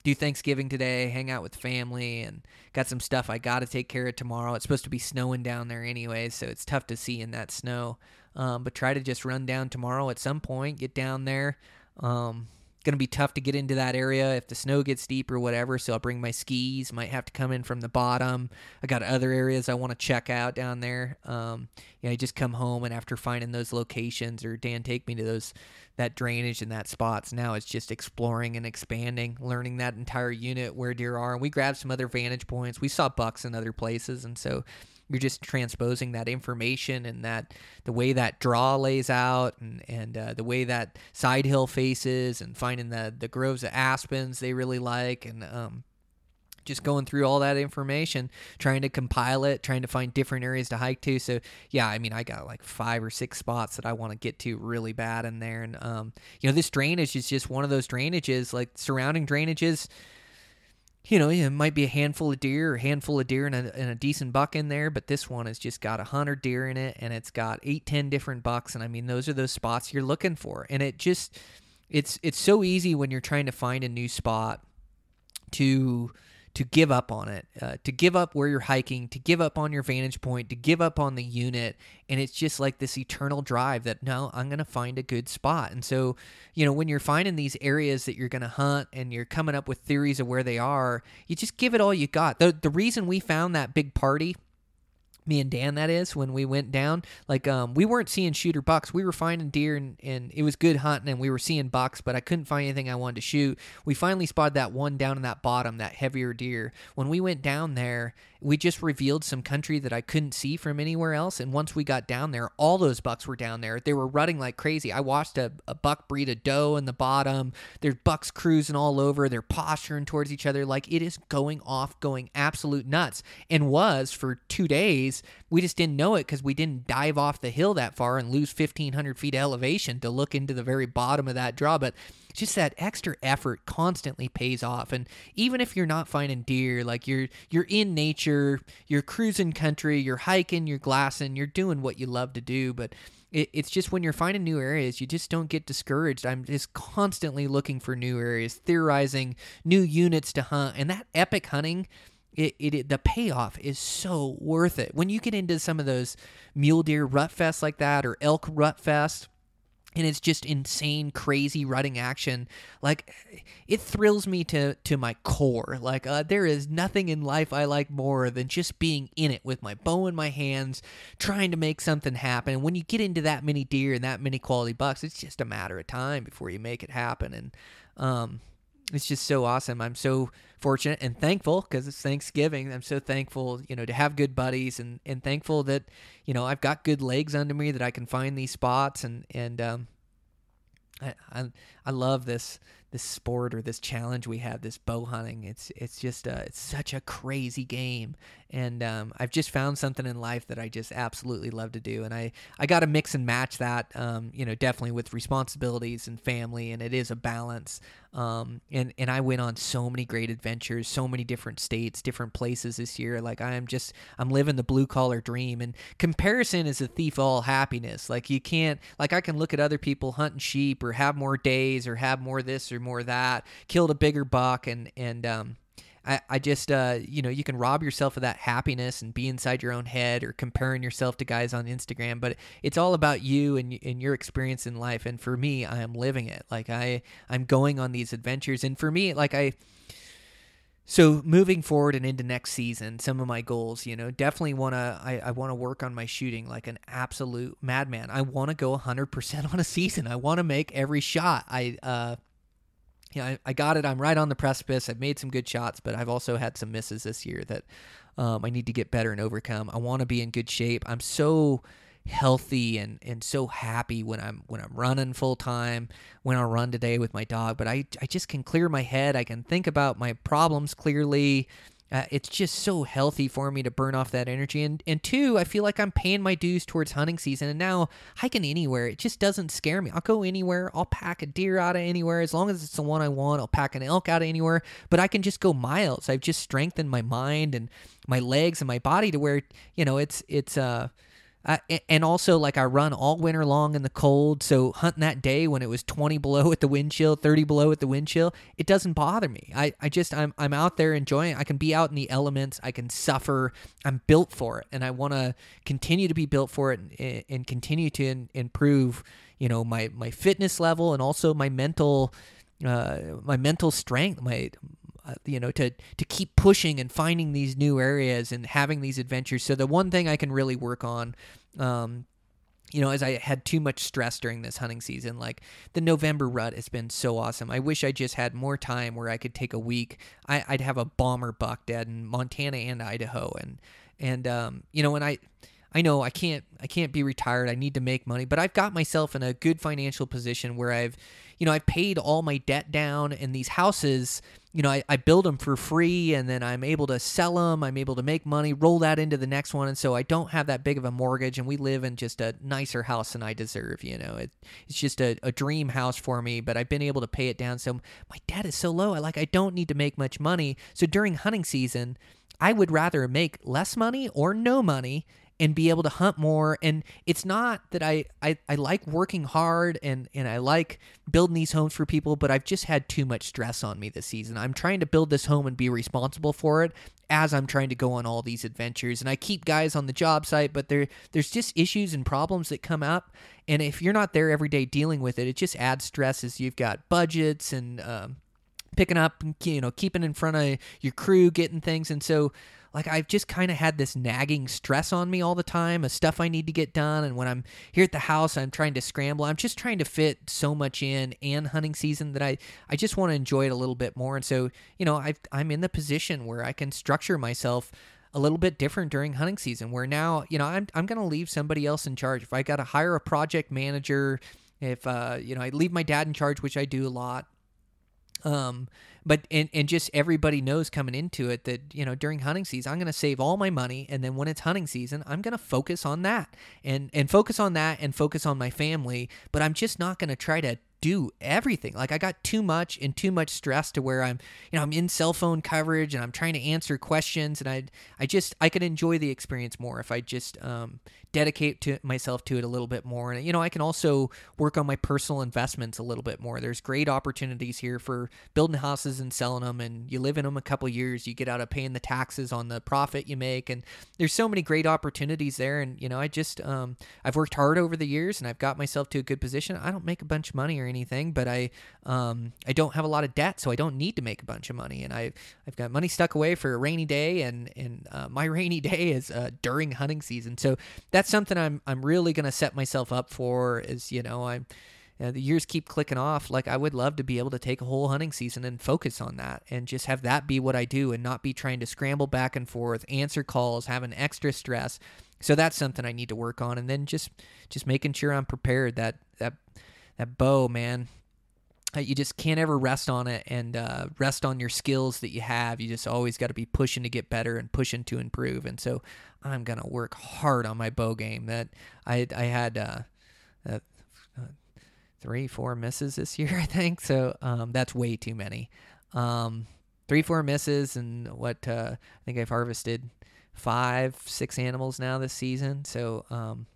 do Thanksgiving today, hang out with family, and got some stuff I got to take care of tomorrow. It's supposed to be snowing down there anyway, so it's tough to see in that snow. Um, but try to just run down tomorrow at some point, get down there. Um, going to be tough to get into that area if the snow gets deep or whatever. So I'll bring my skis. Might have to come in from the bottom. I got other areas I want to check out down there. Um, yeah, I just come home and after finding those locations or Dan take me to those that drainage and that spots. Now it's just exploring and expanding, learning that entire unit where deer are. And we grabbed some other vantage points. We saw bucks in other places, and so you're just transposing that information and that the way that draw lays out and and uh, the way that side hill faces and finding the the groves of aspens they really like and um, just going through all that information, trying to compile it, trying to find different areas to hike to. So yeah, I mean, I got like five or six spots that I want to get to really bad in there, and um, you know, this drainage is just one of those drainages, like surrounding drainages you know, it might be a handful of deer or a handful of deer and a, and a decent buck in there, but this one has just got a hundred deer in it and it's got eight, ten different bucks. And I mean, those are those spots you're looking for. And it just, it's, it's so easy when you're trying to find a new spot to, to give up on it, uh, to give up where you're hiking, to give up on your vantage point, to give up on the unit. And it's just like this eternal drive that no, I'm going to find a good spot. And so, you know, when you're finding these areas that you're going to hunt and you're coming up with theories of where they are, you just give it all you got. The, the reason we found that big party me and Dan that is when we went down like um we weren't seeing shooter bucks we were finding deer and, and it was good hunting and we were seeing bucks but I couldn't find anything I wanted to shoot. We finally spotted that one down in that bottom that heavier deer. When we went down there we just revealed some country that I couldn't see from anywhere else. And once we got down there, all those bucks were down there. They were rutting like crazy. I watched a, a buck breed a doe in the bottom. There's bucks cruising all over. They're posturing towards each other like it is going off, going absolute nuts. And was for two days. We just didn't know it because we didn't dive off the hill that far and lose 1,500 feet elevation to look into the very bottom of that draw. But just that extra effort constantly pays off. And even if you're not finding deer like you're you're in nature you're cruising country you're hiking you're glassing you're doing what you love to do. But it, it's just when you're finding new areas you just don't get discouraged. I'm just constantly looking for new areas theorizing new units to hunt. And that epic hunting it, it, it, the payoff is so worth it. When you get into some of those mule deer rut fest like that or elk rut fest and it's just insane crazy rutting action. Like it thrills me to to my core. Like uh, there is nothing in life i like more than just being in it with my bow in my hands trying to make something happen. And when you get into that many deer and that many quality bucks it's just a matter of time before you make it happen. And um it's just so awesome. I'm so fortunate and thankful because it's Thanksgiving. I'm so thankful, you know, to have good buddies and, and thankful that, you know, I've got good legs under me that I can find these spots and, and, um, I, I, I love this this sport or this challenge we have this bow hunting it's it's just uh, it's such a crazy game and um, I've just found something in life that I just absolutely love to do and I I got to mix and match that um, you know definitely with responsibilities and family and it is a balance um, and and I went on so many great adventures so many different states different places this year. Like I am just I'm living the blue collar dream. And comparison is a thief of all happiness. Like you can't like I can look at other people hunting sheep or have more days or have more this or more that, killed a bigger buck, and and um, I, I just uh, you know you can rob yourself of that happiness and be inside your own head or comparing yourself to guys on Instagram, but it's all about you and and your experience in life. And for me, I am living it. Like I I'm going on these adventures, and for me, like I. So moving forward and into next season, some of my goals, you know, definitely want to. I, I want to work on my shooting like an absolute madman. I want to go 100% on a season. I want to make every shot. I uh, yeah, I, I, got it. I'm right on the precipice. I've made some good shots, but I've also had some misses this year that um, I need to get better and overcome. I want to be in good shape. I'm so healthy and, and so happy when I'm when I'm running full time. When I run today with my dog, but I I just can clear my head. I can think about my problems clearly. Uh, it's just so healthy for me to burn off that energy. And and two, I feel like I'm paying my dues towards hunting season. And now hiking anywhere, it just doesn't scare me. I'll go anywhere. I'll pack a deer out of anywhere as long as it's the one I want. I'll pack an elk out of anywhere. But I can just go miles. I've just strengthened my mind and my legs and my body to where you know it's it's uh and also, like I run all winter long in the cold, so hunting that day when it was 20 below at the wind chill, 30 below at the wind chill, it doesn't bother me. I, I just I'm I'm out there enjoying. It. I can be out in the elements. I can suffer. I'm built for it, and I want to continue to be built for it and, and continue to in, improve. You know my my fitness level and also my mental uh, my mental strength, my you know to to keep pushing and finding these new areas and having these adventures so the one thing i can really work on um, you know, as I had too much stress during this hunting season, like the November rut has been so awesome. I wish I just had more time where I could take a week. I, would have a bomber buck dead in Montana and Idaho, and and um, you know, and I I know I can't I can't be retired. I need to make money, but I've got myself in a good financial position where I've you know I've paid all my debt down, and these houses you know, I, I build them for free and then I'm able to sell them. I'm able to make money, roll that into the next one. And so I don't have that big of a mortgage and we live in just a nicer house than I deserve. You know, it, it's just a, a dream house for me, but I've been able to pay it down. So my debt is so low. I like, I don't need to make much money. So during hunting season, I would rather make less money or no money and be able to hunt more. And it's not that I, I i like working hard and and i like building these homes for people but i've just had too much stress on me this season. I'm trying to build this home and be responsible for it as i'm trying to go on all these adventures. And i keep guys on the job site but there there's just issues and problems that come up. And if you're not there every day dealing with it it just adds stress as you've got budgets and um, picking up you know keeping in front of your crew getting things. And so like I've just kind of had this nagging stress on me all the time of stuff I need to get done. And when I'm here at the house, I'm trying to scramble. I'm just trying to fit so much in and hunting season that I, I just want to enjoy it a little bit more. And so, you know, i I'm in the position where I can structure myself a little bit different during hunting season where now, you know, I'm, I'm going to leave somebody else in charge. If I got to hire a project manager, if, uh, you know, I leave my dad in charge, which I do a lot. Um, but and, and just everybody knows coming into it that you know during hunting season i'm going to save all my money and then when it's hunting season i'm going to focus on that and and focus on that and focus on my family but i'm just not going to try to do everything. Like I got too much and too much stress to where I'm, you know, I'm in cell phone coverage and I'm trying to answer questions and I I just I could enjoy the experience more if I just um, dedicate to myself to it a little bit more. And you know, I can also work on my personal investments a little bit more. There's great opportunities here for building houses and selling them and you live in them a couple years, you get out of paying the taxes on the profit you make and there's so many great opportunities there and you know, I just um, I've worked hard over the years and I've got myself to a good position. I don't make a bunch of money or anything, but I um, I don't have a lot of debt, so I don't need to make a bunch of money, and I I've got money stuck away for a rainy day, and and uh, my rainy day is uh, during hunting season, so that's something I'm I'm really gonna set myself up for. Is you know I'm. Uh, the years keep clicking off. Like I would love to be able to take a whole hunting season and focus on that, and just have that be what I do, and not be trying to scramble back and forth, answer calls, have an extra stress. So that's something I need to work on, and then just just making sure I'm prepared. That that that bow, man. Uh, you just can't ever rest on it and uh, rest on your skills that you have. You just always got to be pushing to get better and pushing to improve. And so I'm gonna work hard on my bow game. That I I had uh, uh, three four misses this year, I think. So um, that's way too many. Um, three four misses, and what uh, I think I've harvested five six animals now this season. So um,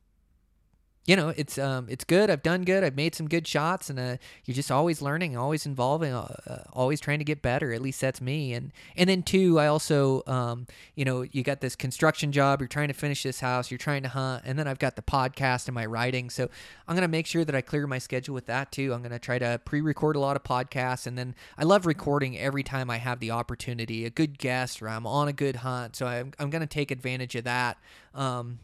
you know, it's um, it's good. I've done good. I've made some good shots, and uh, you're just always learning, always involving, uh, uh, always trying to get better. At least that's me. And and then two, I also, um, you know, you got this construction job. You're trying to finish this house. You're trying to hunt, and then I've got the podcast and my writing. So I'm gonna make sure that I clear my schedule with that too. I'm gonna try to pre-record a lot of podcasts, and then I love recording every time I have the opportunity. A good guest, or I'm on a good hunt, so I'm I'm gonna take advantage of that. Um,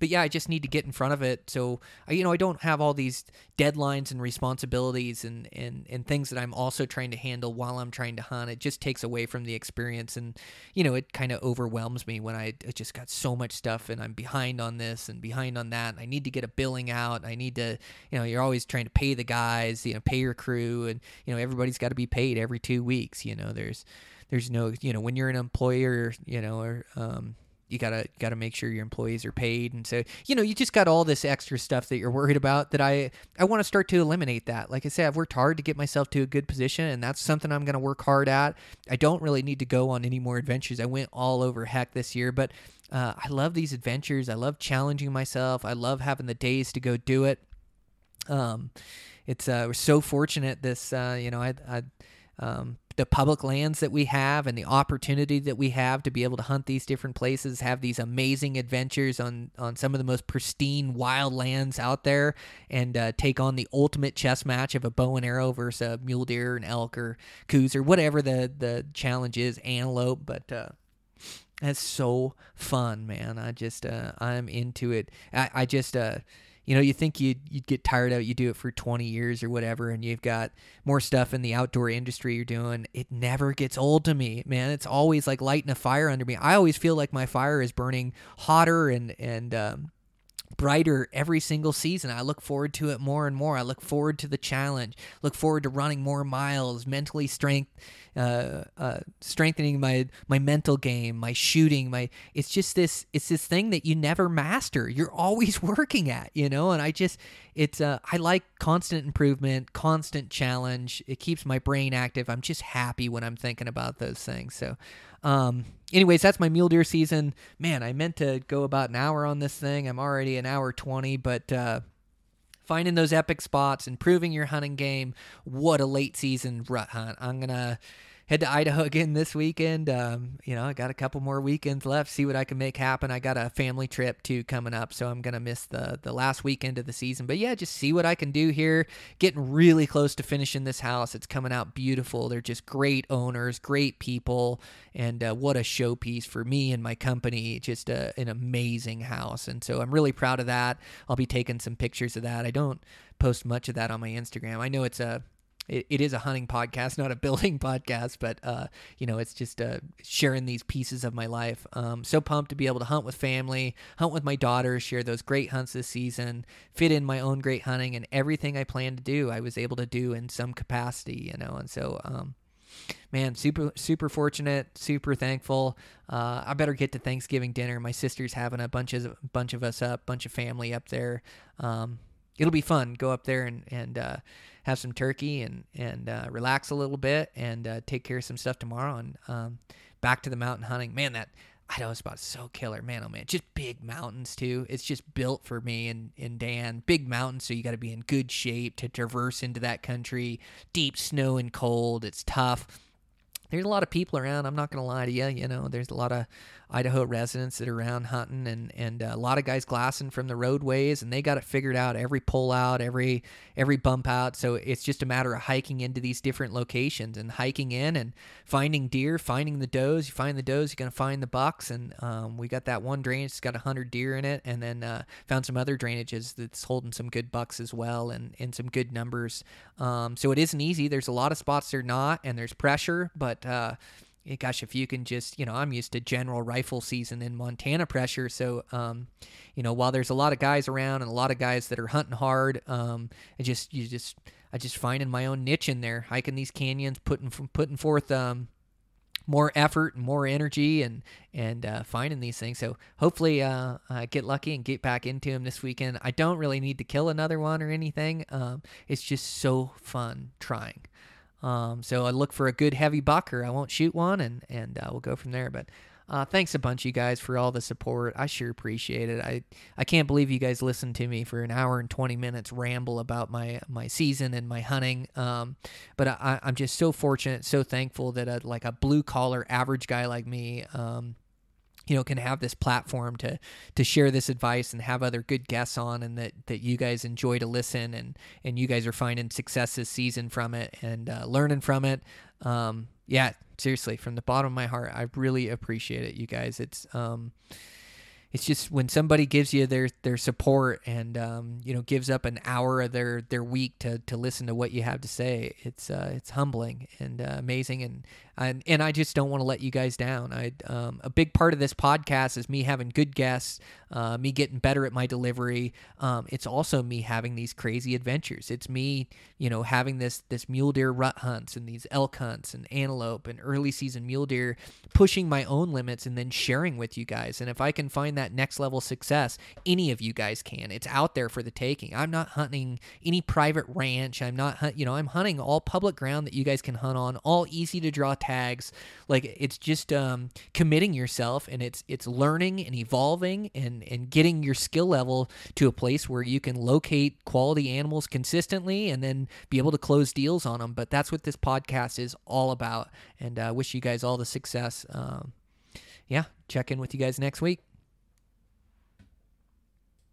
but yeah, I just need to get in front of it. So you know, I don't have all these deadlines and responsibilities and and and things that I'm also trying to handle while I'm trying to hunt. It just takes away from the experience, and you know, it kind of overwhelms me when I, just got so much stuff and I'm behind on this and behind on that. I need to get a billing out. I need to, you know, you're always trying to pay the guys, you know, pay your crew, and you know, everybody's got to be paid every two weeks. You know, there's there's no you know when you're an employer you know or um, you gotta gotta make sure your employees are paid. And so you know you just got all this extra stuff that you're worried about that i i want to start to eliminate that. Like i said i've worked hard to get myself to a good position and that's something i'm to work hard at. I don't really need to go on any more adventures. I went all over heck this year but uh, i love these adventures. I love challenging myself. I love having the days to go do it. Um it's uh we're so fortunate this uh you know i i um the public lands that we have and the opportunity that we have to be able to hunt these different places, have these amazing adventures on on some of the most pristine wild lands out there, and uh, take on the ultimate chess match of a bow and arrow versus a mule deer, an elk, or Coues, or whatever the the challenge is, antelope. But uh, that's so fun, man. I just uh, I'm into it. I, I just uh, you know, you think you'd, you'd get tired out, you do it for 20 years or whatever, and you've got more stuff in the outdoor industry you're doing. It never gets old to me, man. It's always like lighting a fire under me. I always feel like my fire is burning hotter and, and, um, brighter every single season. I look forward to it more and more. I look forward to the challenge. Look forward to running more miles, mentally strength, uh, uh, strengthening my my mental game, my shooting. My it's just this it's this thing that you never master. You're always working at, you know. And I just it's uh, I like constant improvement, constant challenge. It keeps my brain active. I'm just happy when I'm thinking about those things. So. Um, anyways, that's my mule deer season. Man, I meant to go about an hour on this thing. I'm already an hour 20, but uh, finding those epic spots, improving your hunting game. What a late season rut hunt. I'm going to head to Idaho again this weekend. Um, you know, I got a couple more weekends left. See what I can make happen. I got a family trip too coming up, so I'm gonna miss the the last weekend of the season. But yeah, just see what I can do here. Getting really close to finishing this house. It's coming out beautiful. They're just great owners, great people, and uh, what a showpiece for me and my company. Just a, an amazing house, and so I'm really proud of that. I'll be taking some pictures of that. I don't post much of that on my Instagram. I know it's a it, it is a hunting podcast, not a building podcast, but uh, you know, it's just uh, sharing these pieces of my life. Um, so pumped to be able to hunt with family, hunt with my daughters, share those great hunts this season, fit in my own great hunting, and everything I plan to do, I was able to do in some capacity, you know, and so. Um, man, super super fortunate, super thankful. Uh, I better get to Thanksgiving dinner. My sister's having a bunch of bunch of us up, bunch of family up there. Um, it'll be fun. Go up there and and uh, have some turkey and and uh, relax a little bit and uh, take care of some stuff tomorrow and um, back to the mountain hunting. Man, that Idaho spot is so killer, man. Oh man, just big mountains too. It's just built for me and and Dan. Big mountains, so you got to be in good shape to traverse into that country. Deep snow and cold. It's tough there's a lot of people around. I'm not going to lie to you. You know, there's a lot of Idaho residents that are around hunting, and and a lot of guys glassing from the roadways, and they got it figured out. Every pull out, every every bump out. So it's just a matter of hiking into these different locations and hiking in and finding deer, finding the does. You find the does, you're gonna find the bucks, and um, we got that one drainage that's got hundred deer in it, and then uh, found some other drainages that's holding some good bucks as well, and and some good numbers. Um, so it isn't easy. There's a lot of spots they're not, and there's pressure, but uh, gosh, if you can just, you know, I'm used to general rifle season in Montana pressure. So, um, you know, while there's a lot of guys around and a lot of guys that are hunting hard, um, I just, you just, I just finding my own niche in there, hiking these canyons, putting, putting forth, um, more effort and more energy and and uh, finding these things. So hopefully, uh, I get lucky and get back into them this weekend. I don't really need to kill another one or anything. Um, it's just so fun trying. Um, so I look for a good heavy buck, or I won't shoot one, and and uh, we'll go from there. But uh, thanks a bunch, you guys, for all the support. I sure appreciate it. I I can't believe you guys listened to me for an hour and twenty minutes ramble about my my season and my hunting. Um, but I, I'm just so fortunate, so thankful that a, like a blue collar average guy like me, um, you know can have this platform to to share this advice and have other good guests on and that that you guys enjoy to listen and and you guys are finding success this season from it and uh, learning from it. Um, yeah seriously from the bottom of my heart i really appreciate it you guys. It's um it's just when somebody gives you their their support and um, you know gives up an hour of their their week to to listen to what you have to say it's uh, it's humbling and uh, amazing. And and and I just don't want to let you guys down. I um, a big part of this podcast is me having good guests uh, me getting better at my delivery. Um, it's also me having these crazy adventures. It's me you know having this this mule deer rut hunts and these elk hunts and antelope and early season mule deer pushing my own limits and then sharing with you guys. And if I can find that next level success, any of you guys can. It's out there for the taking. I'm not hunting any private ranch. I'm not, hunt, you know, I'm hunting all public ground that you guys can hunt on, all easy to draw tags. Like it's just um, committing yourself, and it's it's learning and evolving and and getting your skill level to a place where you can locate quality animals consistently and then be able to close deals on them. But that's what this podcast is all about. And I uh, wish you guys all the success. Um, yeah, check in with you guys next week.